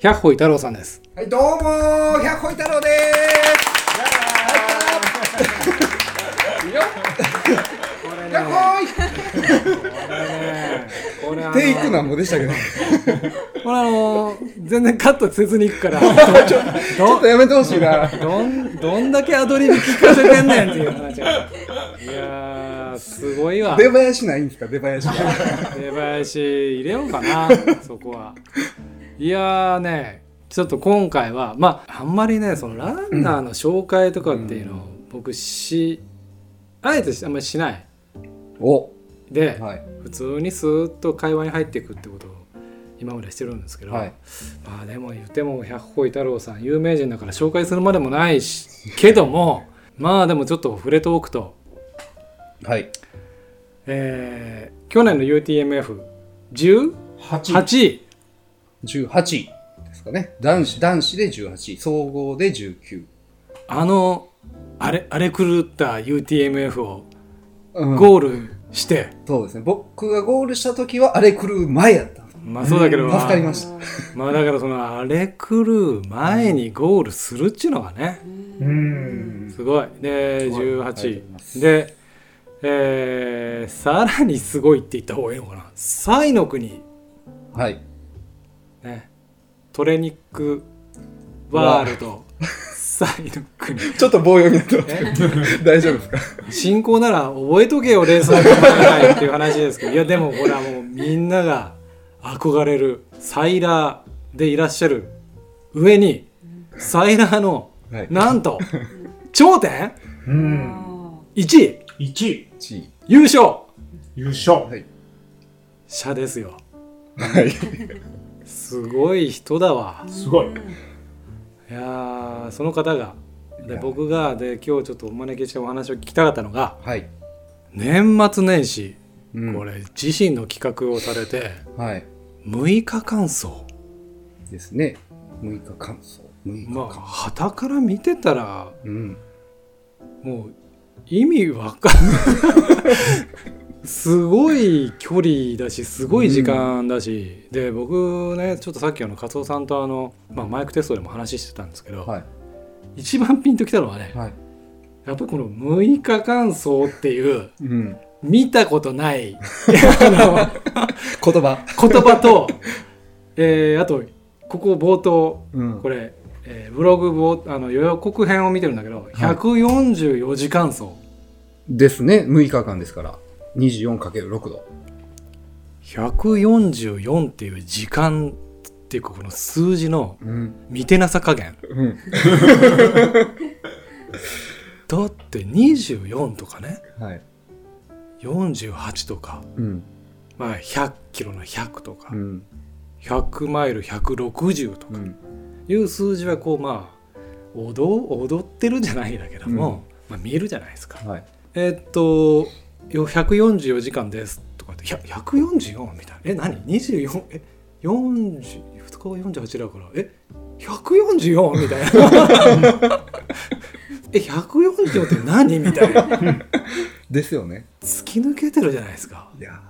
ー、百歩井太郎さんです。はいどうもー百歩太郎でーす。やっほー。い これあのテイクなんぼでしたけど。これあの全然カットせずにいくから。ちょっとやめてほしいな。どんどんだけアドリブ聞かせてんねんっていう話がいやーすごいわ。出囃子ないんですか？出囃子。出囃子入れようかなそこは。いやーねちょっと今回はまああんまりねそのランナーの紹介とかっていうのを僕しあえてあんまりしない。おで、はい。普通にスーッと会話に入っていくってことを今までしてるんですけど、はい。まあでも言っても百歩井太郎さん有名人だから紹介するまでもないしけども まあでもちょっと触れておくと、はい。えー去年の UTMF18 8位18位ですかね。男子男子で18位総合で19あのあれあれ狂った UTMF をうん。ゴールして、そうですね。僕がゴールした時はあれ来る前やった。まあそうだけど、助かりました。まあだからそのあれ狂う前にゴールするっちゅうのがね。うん。すごい。ですごい。ありがとうござい18ます。で、えーさらにすごいって言った方がいいのかな。サイの国はい。ね。トレニックワールドサイの国ちょっと棒読みだと。大丈夫ですか？進行なら覚えとけよ連想がないっていう話ですけどいやでもこれはもうみんなが憧れるサイラーでいらっしゃる上にサイラーのはい。なんと頂点？うん。1位1位、1位。優勝優勝。はい。者ですよはい。すごい人だわすごい。いやーその方がで僕がで今日ちょっとお招きしてお話を聞きたかったのがはい。年末年始うんこれ自身の企画をされてはい。6日間走ですね。6日間走。6日間。まあ旗から見てたらうん。もう意味わかん すごい距離だしすごい時間だし、で僕ねちょっとさっきあのカツオさんとあの、まあ、マイクテストでも話してたんですけど、はい。一番ピンときたのはね、はい。やっぱりこの6日間走っていううん。見たことない 言葉。言葉と、えーあとここ冒頭うんこれ、えーブログ冒あの予告編を見てるんだけど、144時間走ですね。6日間ですから。24×6 度。144っていう時間っていうかこの数字のうん。見てなさ加減うん。だって24とかねはい。48とか、うん。まあ、100キロの100とか、うん。100マイル160とかうん。いう数字はこうまあ踊踊ってるじゃないんだけども、まあ、見えるじゃないですか。はい。えーっとよ144時間です。とかっていや144みたいな。え何？24え40 2日が48だから。え144みたいな。え144って何？みたいな。ですよね。突き抜けてるじゃないですか。いや。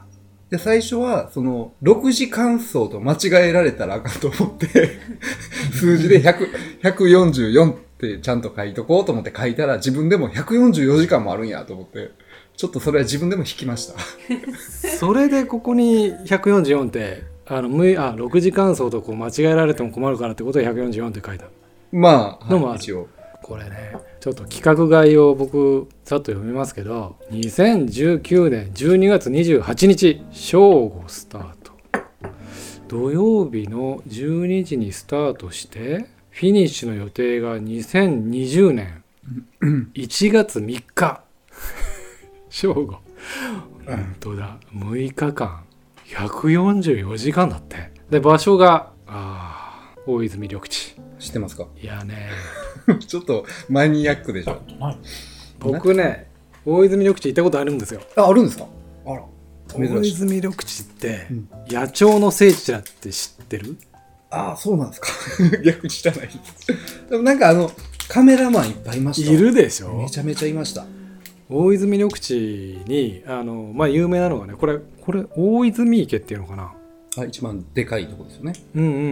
で最初は、その、6時間走と間違えられたらあかんと思って、数字で100 144ってちゃんと書いとこうと思って書いたら、自分でも144時間もあるんやと思って、ちょっとそれは自分でも引きました。それでここに144ってあのあ6時間走とこう間違えられても困るからってことで144って書いた。まあ、のもある。はい一応。これねちょっと企画概要を僕さっと読みますけど2019年12月28日正午スタート。土曜日の12時にスタートしてフィニッシュの予定が2020年。1月3日正午本当だ6日間144時間だってで場所があー大泉緑地知ってますか？いやね ちょっとマニアックでしょ。僕ね大泉緑地行ったことあるんですよあ、あるんですか？あら。大。泉緑地ってうん野鳥の聖地だって知ってる？ああ、そうなんですか。逆に知らないです。でもなんかあの、カメラマンいっぱいいました。いるでしょめちゃめちゃいました。大泉緑地にあのまあ有名なのがねこれこれ大泉池っていうのかな。あ、一番でかいとこですよね。うんうんうんう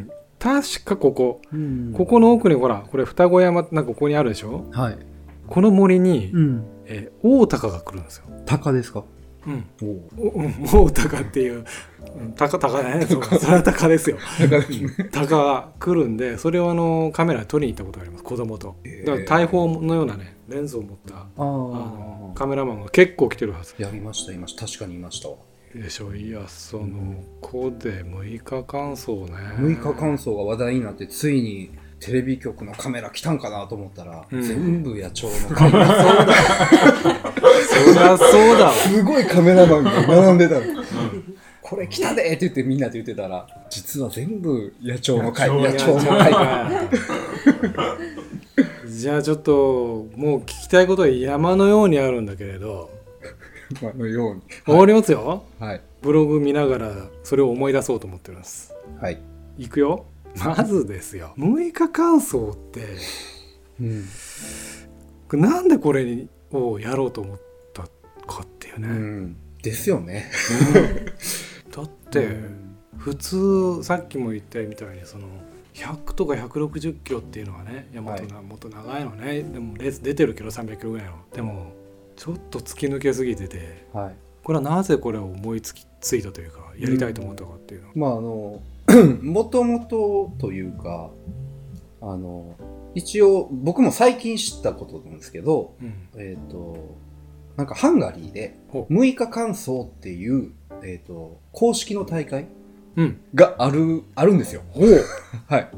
ん。確かここ。うん。ここの奥にほらこれ双子山なんかここにあるでしょ？はい。この森に、ん。えー大鷹が来るんですよ、鷹ですか？うん、おおうん大鷹っていう。うん鷹鷹ねそう。それは鷹ですよ。鷹ですね。鷹が来るんでそれをあのカメラで撮りに行ったことがあります。子供と。えー。だから大砲のようなねレンズを持ったああのカメラマンが結構来てるはず。やりました、いました。確かにいましたわ。でしょ。いやその子で6日間走ね。6日間走が話題になって、ついにテレビ局のカメラ来たんかなと思ったら、うん全部野鳥のカメラ。そうだ。そりゃそうだわすごいカメラマンが並んでたの。これ来たでって言ってみんなで言ってたら、実は全部野鳥の会、野野鳥鳥の会。じゃあちょっともう聞きたいことは山のようにあるんだけれどのように。終わりますよはい。ブログ見ながらそれを思い出そうと思ってるんですはい。いくよまずですよ。6日間走ってうん。なんでこれをやろうと思ったかっていうね、うん。ですよね。だって、普通さっきも言ったみたいにその100とか160キロっていうのはねいやもっとな、もっと長いのね。でもレース出てるけど300キロぐらいの。でもちょっと突き抜けすぎててはい。これはなぜこれを思いつきついたというかやりたいと思ったかっていうの、まああのもともとというかあの一応僕も最近知ったことなんですけどうんえっ、となんかハンガリーでほ6日間走っていう、えー、と公式の大会うんがあるあるんですよ。ほう はい。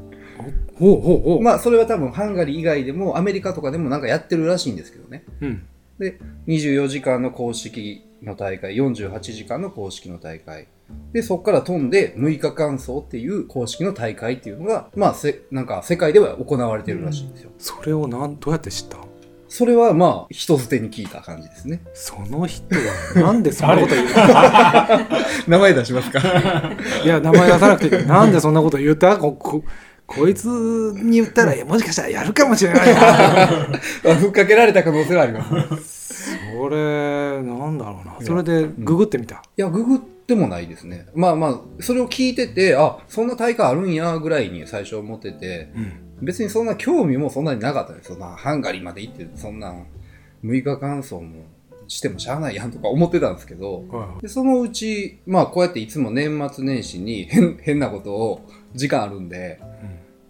ほうほうほう、まあそれは多分ハンガリー以外でもアメリカとかでもなんかやってるらしいんですけどね。うん24時間の公式の大会、48時間の公式の大会。で、そこから飛んで6日間走っていう公式の大会っていうのが、まあ、せなんか世界では行われてるらしいんですよ。それをなんどうやって知ったそれはまあ、人捨てに聞いた感じですね。その人はなんでそんなこと言う？名前出しますか？いや名前出さなくていい。なんでそんなこと言った？こここいつに言ったらもしかしたらやるかもしれないな。ふっかけられた可能性はあります。いそれなんだろうな。それでググってみた、や、ググってもないですね。まあまあ、それを聞いてて、あ、そんな大会あるんや、ぐらいに最初思ってて、うん。別にそんな興味もそんなになかったです。そんなハンガリーまで行ってそんな6日間走もしてもしゃあないやんとか思ってたんですけどはでそのうちまあこうやっていつも年末年始に変 変なことを時間あるんで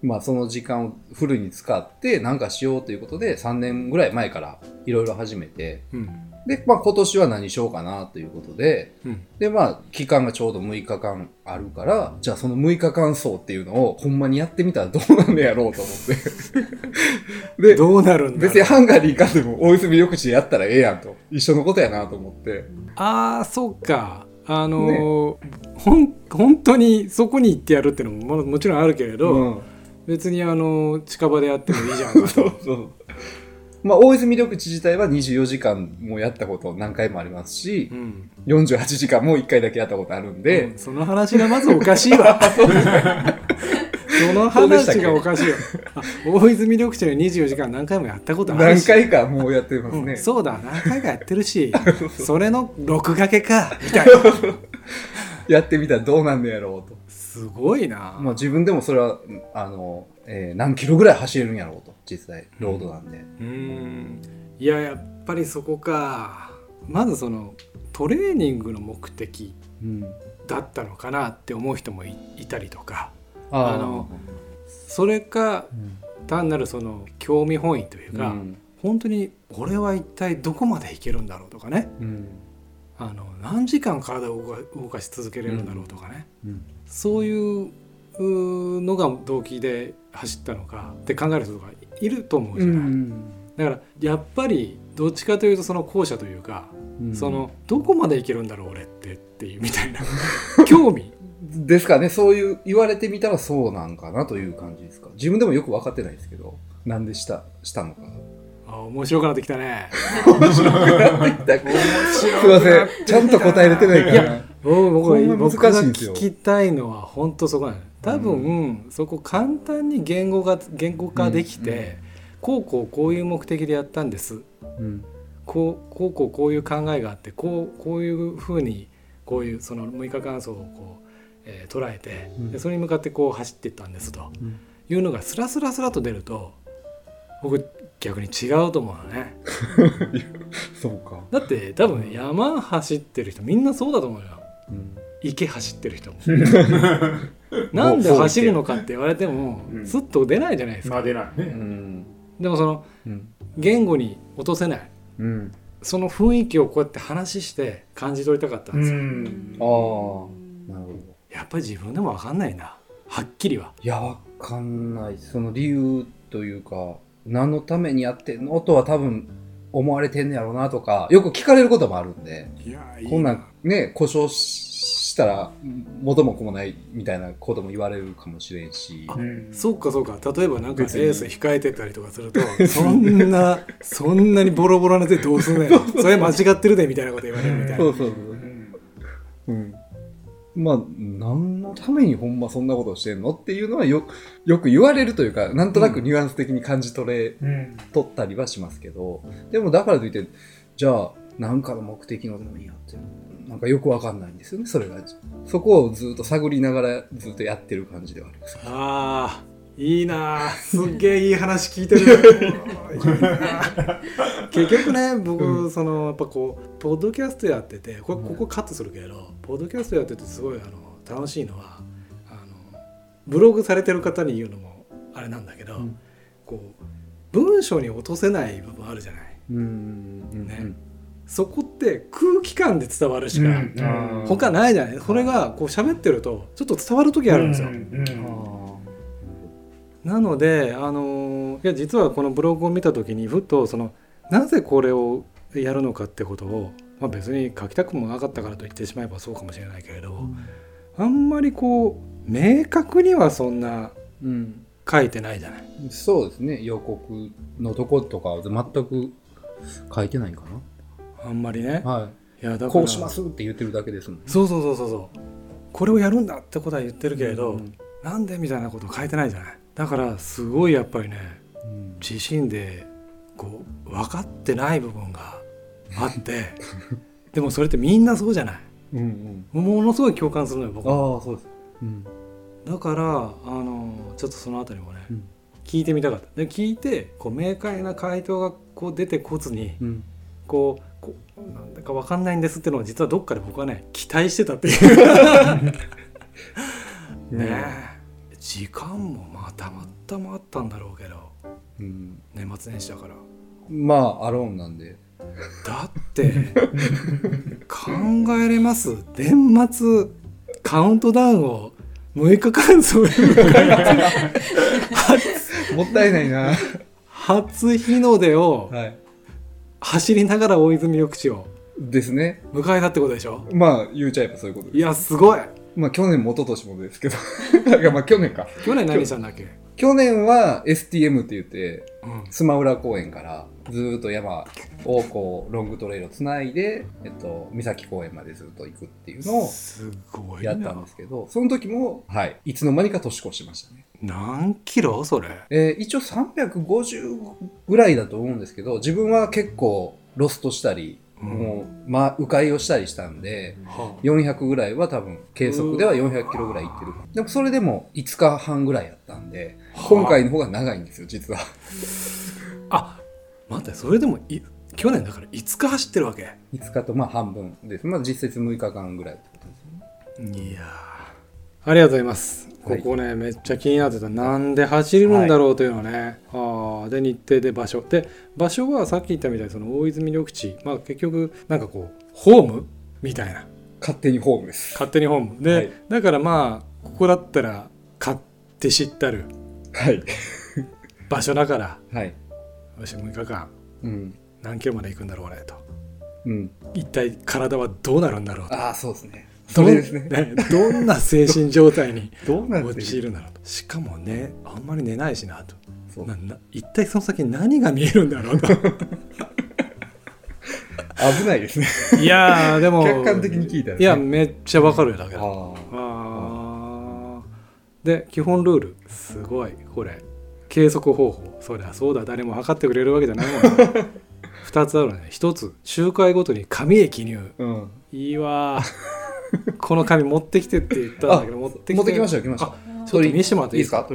いまあその時間をフルに使って何かしようということで3年ぐらい前からいろいろ始めてうんで、まあ、今年は何しようかなということでうん。でまあ期間がちょうど6日間あるからじゃあその6日間走っていうのをほんまにやってみたらどうなんねやろうと思って。でどうなるんだ別にハンガリーかでも大泉緑地でやったらええやんと。一緒のことやなと思って。ああそうか。あのーほん本当にそこに行ってやるっていうのもももちろんあるけれど、うん。別にあの近場でやってもいいじゃんかと そうそうまあ大泉緑地自体は24時間もやったこと何回もありますしうん。48時間も1回だけやったことあるんで、うん。その話がまずおかしいわ。その話がおかしいわ。あ大泉緑地の24時間何回もやったことある何し回かもうやってますね、うん。そうだ。何回かやってるし。それの録掛けか。みたいな。やってみたらどうなんねやろうとすごいな、まあ自分でもそれはあの、えー何キロぐらい走れるんやろうと実際ロードなんで、うん。いややっぱりそこか。まずそのトレーニングの目的うん。だったのかなって思う人もいいたりとか。ああのそれかうん。単なるその興味本位というか、うん。本当に俺は一体どこまでいけるんだろうとかね。うん。あの何時間体を動か動かし続けれるんだろうとかね、うんそういうのが動機で走ったのかって考える人がいると思うじゃない、だからやっぱりどっちかというとその後者というか、うん。そのどこまでいけるんだろう俺ってっていうみたいな 興味。ですかね。そういう言われてみたらそうなんかなという感じですか。自分でもよく分かってないですけどなんでしたしたのか。あ面白くなってきたね。すいません。ちゃんと答えれてないからな僕僕こん僕がしいんですよ聞きたいのは本当そこなの多分、そこ簡単に言語が言語化できて、うん。うんこうこうこういう目的でやったんです。うん。こうこうこうこういう考えがあってこうこういうふうにこういうその6日間走をこう、えー捉えて、うん。でそれに向かってこう走っていったんですと。うん。いうのがスラスラスラと出ると僕逆に違うと思うのね。そうか、だって多分山走ってる人みんなそうだと思うよ。うん池走ってる人も。なんで走るのかって言われてもうん。スッと出ないじゃないですか、まあ出ないね。うん。でもそのうん言語に落とせない。うん。その雰囲気をこうやって話して感じ取りたかったんですよ、ん。ああなるほど。やっぱり自分でも分かんないな。はっきりは。いやわかんない。その理由というか何のためにやってんの？とは多分思われてんねやろうなとかよく聞かれることもあるんでいやいい。こんなんね故障ししたら元も子もないみたいなことも言われるかもしれんし。あうん。そうかそうか。例えばなんかレース控えてたりとかするとそんな そんなにボロボロな手どうすんねん。それ間違ってるでみたいなこと言われるみたいな。そうそうそう。うん。うんまあ、何のためにほんまそんなことをしてんのっていうのはよよく言われるというか、なんとなくニュアンス的に感じ取れ、うん。取ったりはしますけど、でもだからといって、じゃあ、なんかの目的のためにやってるなんかよくわかんないんですよね、それが。そこをずっと探りながらずっとやってる感じではあります。ああいいなあ。すっげえいい話聞いてる 結局ね僕、そのやっぱこうポッドキャストやっててこれここカットするけど、ポッドキャストやっててすごいあの楽しいのはあのブログされてる方に言うのもあれなんだけど、うん。こう文章に落とせない部分あるじゃない。うん。ね。そこって空気感で伝わるしか、うん。他ないじゃない。それがこう喋ってるとちょっと伝わる時あるんですよ、うんなので、あのいや実はこのブログを見た時にふっとそのなぜこれをやるのかってことを、まあ、別に書きたくもなかったからと言ってしまえばそうかもしれないけれど、あんまりこう明確にはそんなうん。書いてないじゃない。そうですね、予告のとことかは全く書いてないんかあんまりね。な。はい。いやだからこうしますって言ってるだけですもん。そうそうそうそうそうこれをやるんだってことは言ってるけれど、うんなんでみたいなことを書いてないじゃない。だからすごいやっぱりねうん自身でこう分かってない部分があって でもそれってみんなそうじゃないうんうん。ものすごい共感するのよ僕はああ、そうです。うん。だからあのちょっとそのあたりもね、うん聞いてみたかったで聞いてこう明快な回答がこう出てこずにうん。こうこうなんだか分かんないんですっていうのは実はどっかで僕はね期待してたっていう ねえ時間もまたまたまあったんだろうけどうん。年末年始だからまあ、アローンなんで。だって考えれます？年末カウントダウンを6日間そういうもったいないな。初日の出をはい。走りながら大泉緑地をですね。迎えたってことでしょ？まあ、言うちゃえばそういうことですいやすごいまあ去年も一昨年もですけど。いやまあ去年か。去年何したんだっけ、去年は STM って言って、うん、スマウラ公園からずーっと山をこうロングトレイルをつないで、えっと、三崎公園までずっと行くっていうのをすごいやったんなですけど、その時も、はい、いつの間にか年越しましたね。何キロそれ？えー一応350ぐらいだと思うんですけど、自分は結構ロストしたり、もう、まあ、迂回をしたりしたんで、は400ぐらいは多分計測では400キロぐらい行ってるでもそれでも5日半ぐらいやったんで今回の方が長いんですよ実は。あ待ってそれでもい去年だから5日走ってるわけ？5日とまあ半分です。まあ実質6日間ぐらいってことですね。いやー。ありがとうございます。はいここね、めっちゃ気になってた。なんで走るんだろうというのね。ああで、日程で場所。で、場所はさっき言ったみたいに、その大泉緑地。まあ結局、なんかこう、ホーム？みたいな。勝手にホームです勝手にホーム。で、はいだからまあ、ここだったら、買って知ったるはい場所だから、はいよし、6日間、うん何キロまで行くんだろうねと。うん一体体はどうなるんだろうと。ああそうですねそれですね。ね どんな精神状態に陥るんだろうと。しかもね、あんまり寝ないしなと。なな一体その先に何が見えるんだろうと。危ないですね。いやーでも客観的に聞いたら、ね、いやめっちゃわかるよだけど。ああー。で基本ルール。すごいこれ。計測方法。そりゃそうだ。誰も測ってくれるわけじゃないもんね。2つあるね。1つ周回ごとに紙へ記入あうん。いいわー この紙持ってきてって言ったんだけど持ってきて。持ってきましたよ来ました。あちょっと見せてもらっていいですか？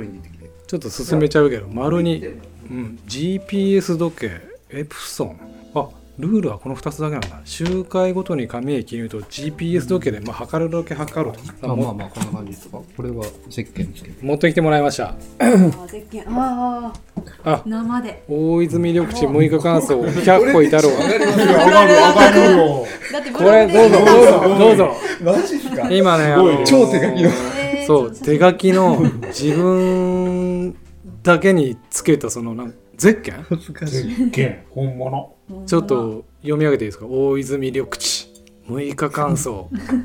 ちょっと進めちゃうけど丸に、うん、GPS 時計エプソン。あルールはこの2つだけなんだ。周回ごとに紙へ記入と GPS 時計で、まあ、測るだけ測ると。さあもまあまあこんな感じですか？これは石鹸ですけど。持ってきてもらいました。あ絶景あああ。生で。大泉緑地6日間走100 個いたろう。これどうぞ。どうぞどうぞ。マジですか？今ねあの超手書きの。えーそう手書きの自分だけにつけたそのなんゼッケン？絶恥ずかしい。景本物。ちょっと読み上げていいですか？大泉緑地。6日間走。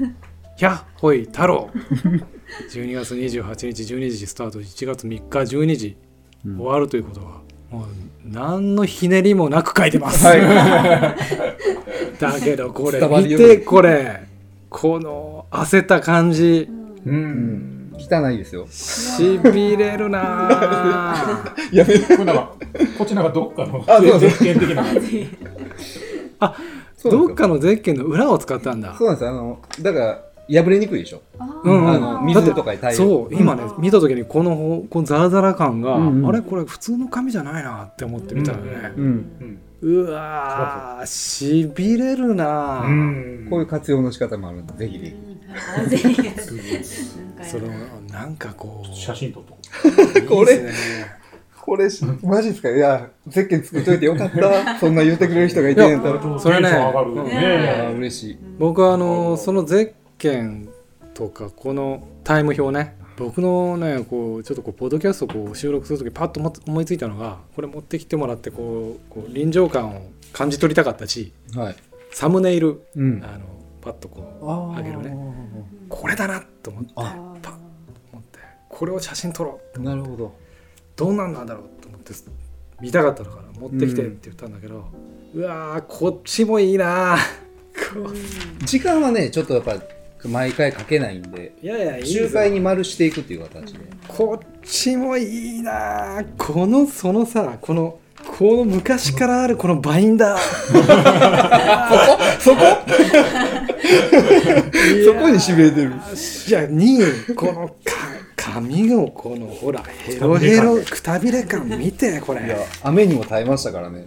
100ほい太郎。12月28日12時スタート1月3日12時。うん。終わるということは、もう何のひねりもなく書いてます、だけどこれ見てこれ。この焦った感じ。ううんん。汚いですよ。しびれるなぁ やめこれなんかこっちなんかどっかの絶景的などっかのゼッケンの裏を使ったんだそうなんですよ。あの、だから、破れにくいでしょ。あうんあの、水とかに耐える。そう今ね見た時にこのほこのザラザラ感が、うんうんあれこれ普通の紙じゃないなって思ってみたらね、うん。うわーしびれるなぁ、うんこういう活用の仕方もあるんで、ぜひぜひ。あぜひそのなんかこう。写真撮っとこれ これ、マジですか？いや、ゼッケン作っといてよかった。そんな言ってくれる人がいてんやったら。くそれね。テンション上がるよあね。ー嬉しい。僕はあのそのゼッケンとかこのタイム表ね。僕のねこうちょっとこうポッドキャストをこう収録する時パッと思思いついたのがこれ持ってきてもらってこうこう臨場感を感じ取りたかったしはい。サムネイル。うん。あのパッとこうああげるね。これだなと思ってあパッ思ってこれを写真撮ろうなるほど。どんなんなんだろうと思って見たかったのから持ってきてって言ったんだけど、うわーこっちもいいなこ時間はね、ちょっとやっぱ、毎回かけないんで、いやいやいいぞ。周回に丸していくっていう形で。こっちもいいなこのそのさこのこの昔からあるこのバインダー そこ？そこ？にしびれてる。いやにこのか髪のこのほらヘロヘロくたびれ感見てこいやれ、雨にも耐えましたからね。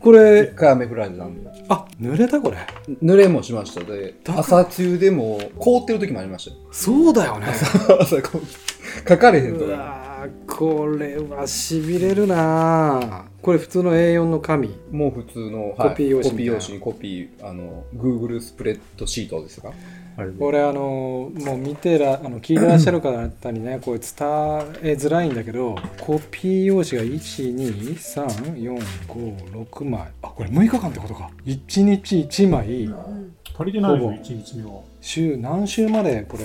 これ一回雨降られたんで。あ濡れたこれ濡れもしましたで、朝露でも凍ってる時もありましたよ。そうだよね 朝こう書かれへんとか。これはしびれるな。これ普通の A4 の紙もう普通の、コピー用紙コピー用紙にコピー、あの、Google スプレッドシートですか？これあのもう見てらあの聞いてらっしゃる方にね これ伝えづらいんだけどコピー用紙が12345枚。あこれ6日間ってことか。1日1枚。足りてないほぼ。よ一日目は。週何週までこれ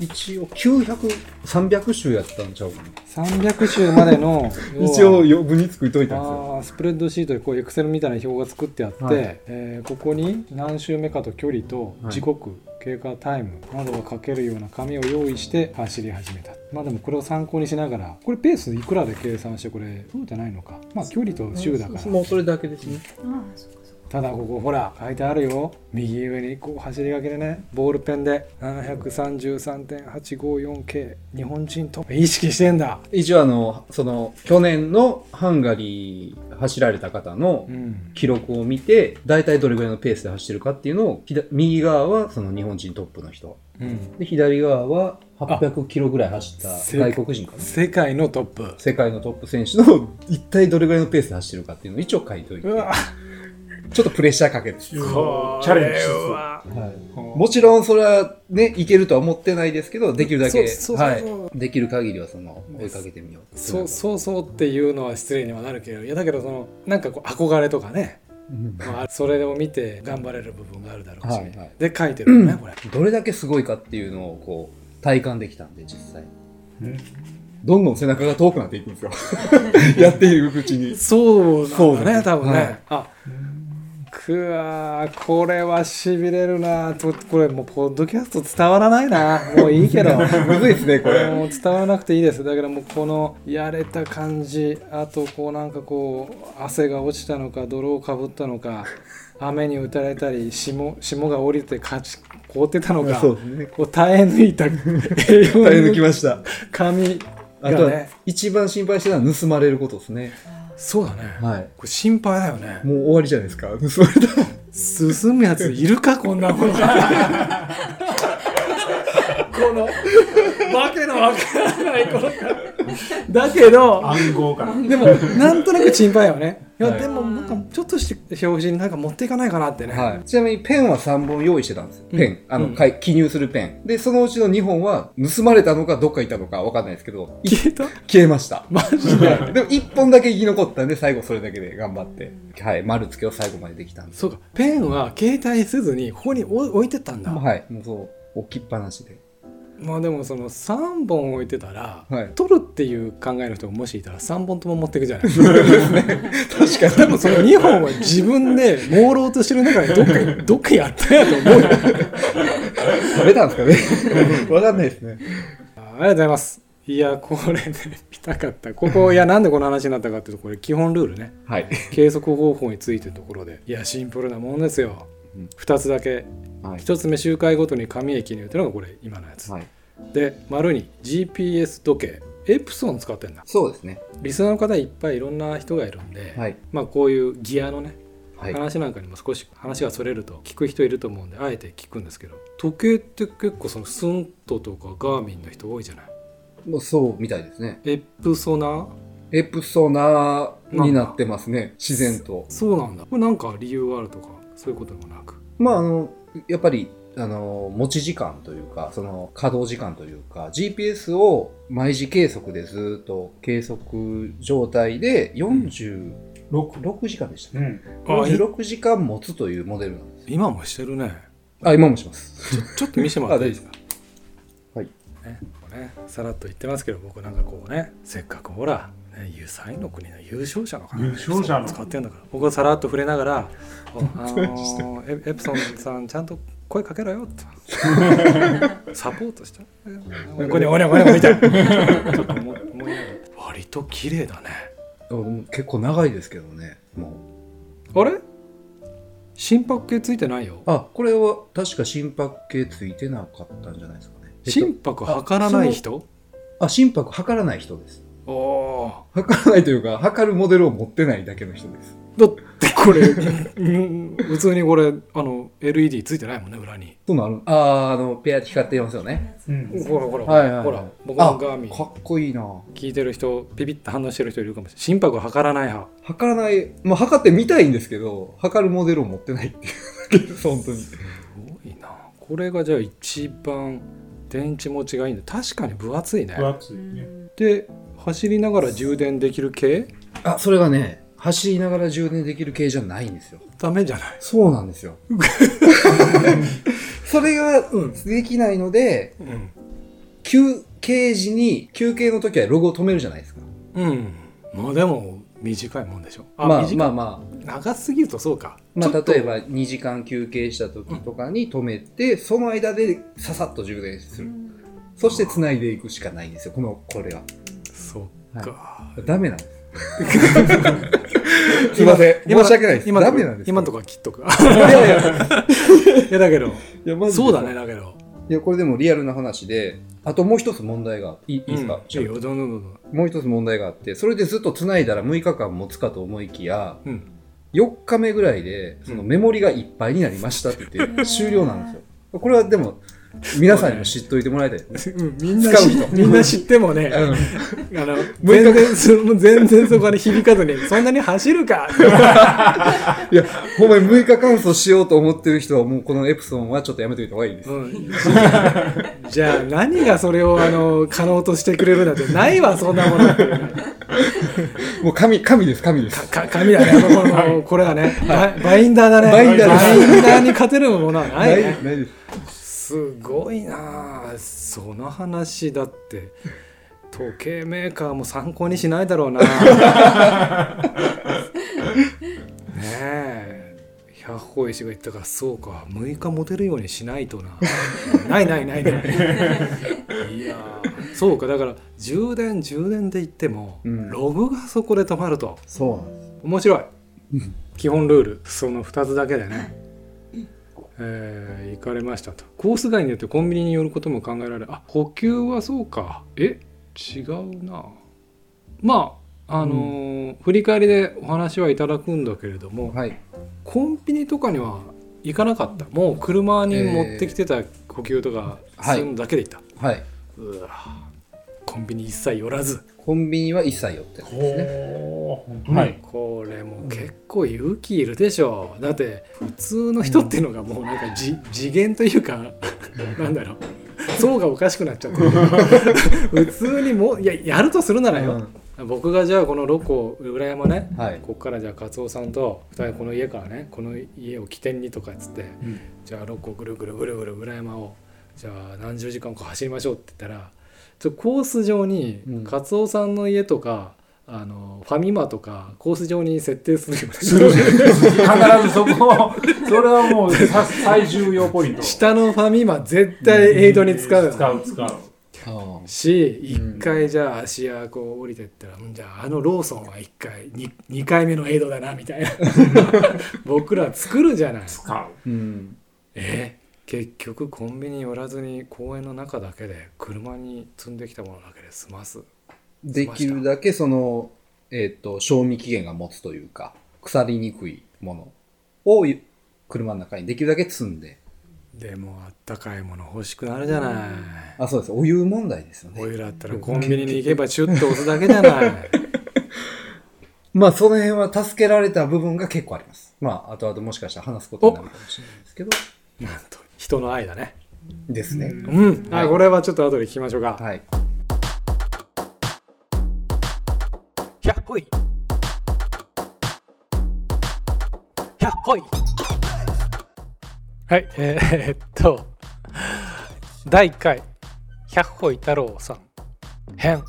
一応900、300種やったんちゃうかな。300週までの 一応余分に作っといたんですよ。あースプレッドシートでこうエクセルみたいな表が作ってあって、はい。えーここに何週目かと距離と時刻、経過タイムなどが書けるような紙を用意して走り始めた。まあでもこれを参考にしながらこれペースいくらで計算してこれそうじゃないのか。まあ距離と週だから。もうそれだけですね。あそっかそっかただここほら書いてあるよ。右上にこう走り書きでね。ボールペンで。733.854K 日本人と意識してんだ。一応あの、その、去年のハンガリー走られた方のうん。記録を見て、大体どれぐらいのペースで走ってるかっていうのを、右側はその日本人トップの人。うん。で、左側は800キロぐらい走ったせ外国人かな。世界のトップ。世界のトップ選手の一体どれぐらいのペースで走ってるかっていうのを一応書いておいて、ちょっとプレッシャーかけて。チャレンジしつつ。ははい、もちろんそれはね、いけるとは思ってないですけど、できるだけ、そうそうそう。はい、できる限りはその追いかけてみよう。そうそうそうっていうのは失礼にはなるけどいやだけどそのなんかこう憧れとかね、うん。まあ、それを見て頑張れる部分があるだろうし、はいはい。で書いてるよね、これ。どれだけすごいかっていうのをこう体感できたんで、実際。うん。どんどん背中が遠くなっていくんですよ。やっていくうちに。そうなんだね。多分ね、はい。あくわーこれはしびれるなとこれもうポッドキャスト伝わらないなもういいけど むずいですね、これ。もう伝わらなくていいですだからもうこのやれた感じあとこうなんかこう汗が落ちたのか泥をかぶったのか雨に打たれたり霜霜が降りてかち凍ってたのか そうですね。こう耐え抜いた栄養 耐え抜きました。紙あとはがね一番心配してたのは盗まれることですね。そうだね、はい。これ心配だよね。もう終わりじゃないですか。盗まれたら。進むやついるか？こんなものこのわけのわからないこの。だけど暗号からでもなんとなく心配よねいや、はいでもなんかちょっとして表紙になんか持っていかないかなってね、はい。ちなみにペンは3本用意してたんですよ。ペン。あの、うん記入するペン。で、そのうちの2本は盗まれたのかどっか行ったのかわかんないですけど、い 消えた？消えました。マジで？でも1本だけ生き残ったんで、最後それだけで頑張って、はい、丸付けを最後までできたんです。そうかペンは携帯せずにここに置い置いてったんだ、はい。もうそう、置きっぱなしで。まあでもその3本置いてたら、はい。取るっていう考えの人がもしいたら3本とも持っていくじゃない。確か多分その2本は自分で朦朧としてる中でどっかに どっかにあったんやと思うよ。に。食べたんですかね。わかんないですね。あありがとうございます。いやこれね見たかった。ここいやなんでこの話になったかっていうとこれ基本ルールね。はい。計測方法についてのところで。いやシンプルなもんですよ、うん。2つだけはい。1つ目周回ごとに紙液入れてるのがこれ今のやつ、はい。で丸に GPS 時計エプソン使ってんだそうですね。リスナーの方いっぱいいろんな人がいるんで、はい。まあこういうギアのねはい。話なんかにも少し話がそれると聞く人いると思うんであえて聞くんですけど時計って結構そのスントとかガーミンの人多いじゃない？もうそうみたいですね。エプソナ？エプソナーになってますね。自然と。そうなんだこれなんか理由があるとかそういうことでもなく？まあ、あの、やっぱり、あの、持ち時間というか、その稼働時間というか、GPS を毎時計測でずっと計測状態で46 6。時間でしたね。うん。あい46時間持つというモデルなんです。今もしてるねあ、今もします。ちょちょっと見せてもらっていいですか？はい。ねこうねさらっと言ってますけど僕なんかこうねせっかくほらねユサイの国の優勝者の方優勝者の使ってんだから僕はさらっと触れながら「おあのーエエプソンさんちゃんと声かけろよ」と サポートしたこれこれこれこれみたいなちょっと思思いながら割と綺麗だね結構長いですけどね。もう。あれ？心拍計ついてないよあ、これは確か心拍計ついてなかったんじゃないですかね。えっと心拍測らない人？あ、心拍測らない人です。おお測らないというか、測るモデルを持ってないだけの人です。だってこれうん 普通にこれあの LED ついてないもんね裏に。そうなるあー、あの、ペアって光ってますよね。うん。ほらほら、はいはいはい。ほら僕のガーミン。かっこいいな。聞いてる人ピピッと反応してる人いるかもしれない。心拍測らない派。測らない、まあ、測ってみたいんですけど、測るモデルを持ってないっていう。だけです、本当に。すごいな。これがじゃあ一番電池持ちがいいんだ。確かに分厚いね。分厚いね。で走りながら充電できる系？あ、それがね、走りながら充電できる系じゃないんですよ。ダメじゃない？そうなんですよ。それができないので、うん休憩時に、休憩の時はログを止めるじゃないですか。うんまあでも短いもんでしょあ、まあまあまあ、長すぎるとそうかまあ、例えば2時間休憩した時とかに止めて、その間でささっと充電する。そして繋いでいくしかないんですよ、この、これが。そうか、ダメなんです。すいません。申し訳ないです。今ダメなんです。今のとこは切っとくいやいや、いやだけどいやそうだね。だけどいや、これでもリアルな話で、あともう一つ問題が、いいですか、うんいいよどんどんどんどんもう一つ問題があって、それでずっと繋いだら6日間持つかと思いきや、うん4日目ぐらいで、そのメモリがいっぱいになりましたって言って、終了なんですよ。これはでも、皆さんにも知っといてもらいたい。みんな使う知みんな知ってもね、全然そもう全然そこに響かずにそんなに走るか。いや、ほんまに6日乾燥しようと思ってる人は、もうこのエプソンはちょっとやめといた方がいいです。うん。じゃあ何がそれをあの可能としてくれるなんてないわそんなもの。っていうもう神、神です、神です。か紙だね。このこれはね。ババインダーだね。バインダーです。バインダーに勝てるものはないね。ないです。すごいな。あその話だって時計メーカーも参考にしないだろうな。ねえ。百歩石が言ったからそうか。6日持てるようにしないとな。ないないないない。いやーそうか。だから充電充電で言っても、うん。ログがそこで止まると。そう。面白い。基本ルール。その2つだけでねえー行かれましたと。コース外によってコンビニに寄ることも考えられあ補給はそうか。え違うな。まああのー振り返りでお話はいただくんだけれども、はい。コンビニとかには行かなかった。もう車に持ってきてた補給とかはい。そういうのだけで行った、はい。うわコンビニ一切寄らずコンビニは一切寄ってないですね。はい。これもう結構勇気いるでしょだって普通の人っていうのがもうなんかじ 次元というかなんだろう。層がおかしくなっちゃって。普通にもういややるとするならよ、僕がじゃあこのロコ裏山ねはい。ここからじゃあカツオさんと2人この家からねこの家を起点にとかっつって、ん。じゃあロコぐるぐるぐるぐる裏山をじゃあ何十時間か走りましょうって言ったらちょコース上にうん。カツオさんの家とか、あのファミマとかコース上に設定するよ必ずそこそれはもうさ最重要ポイント。な下のファミマ絶対エイドに使うよ使う使う。し一回じゃあ芦屋こう降りてったら、うんじゃああのローソンは一回 2, 二回目のエイドだなみたいな。僕ら作るじゃない。使う。うん。え結局コンビニ寄らずに公園の中だけで車に積んできたものだけで済ますできるだけその、えっ、と、賞味期限が持つというか、腐りにくいものを車の中にできるだけ積んで。でもあったかいもの欲しくなるじゃない、あ、そうです。お湯問題ですよね。おいらったらコンビニに行けばシュッと押すだけじゃない まあ、その辺は助けられた部分が結構あります。まあ、後々もしかしたら話すことになるかもしれないですけど。なんと人の愛だね。ですね。うん、あこれはちょっと後で聞きましょうか、はい。ひゃっほい。ひゃっほい。はい。えー、っと。第1回。百歩太郎さん。編、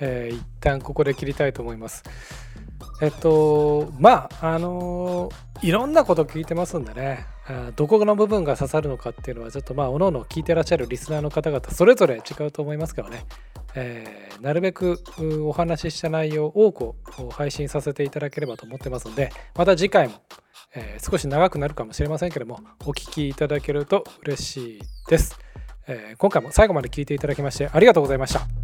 えー一旦ここで切りたいと思います。えっとまああのいろんなこと聞いてますんでね。あどこの部分が刺さるのかっていうのはちょっとまあおのおの聞いてらっしゃるリスナーの方々それぞれ違うと思いますけどね。えーなるべくお話しした内容を多く配信させていただければと思ってますのでまた次回も、えー少し長くなるかもしれませんけどもお聞きいただけると嬉しいです、えー今回も最後まで聞いていただきましてありがとうございました。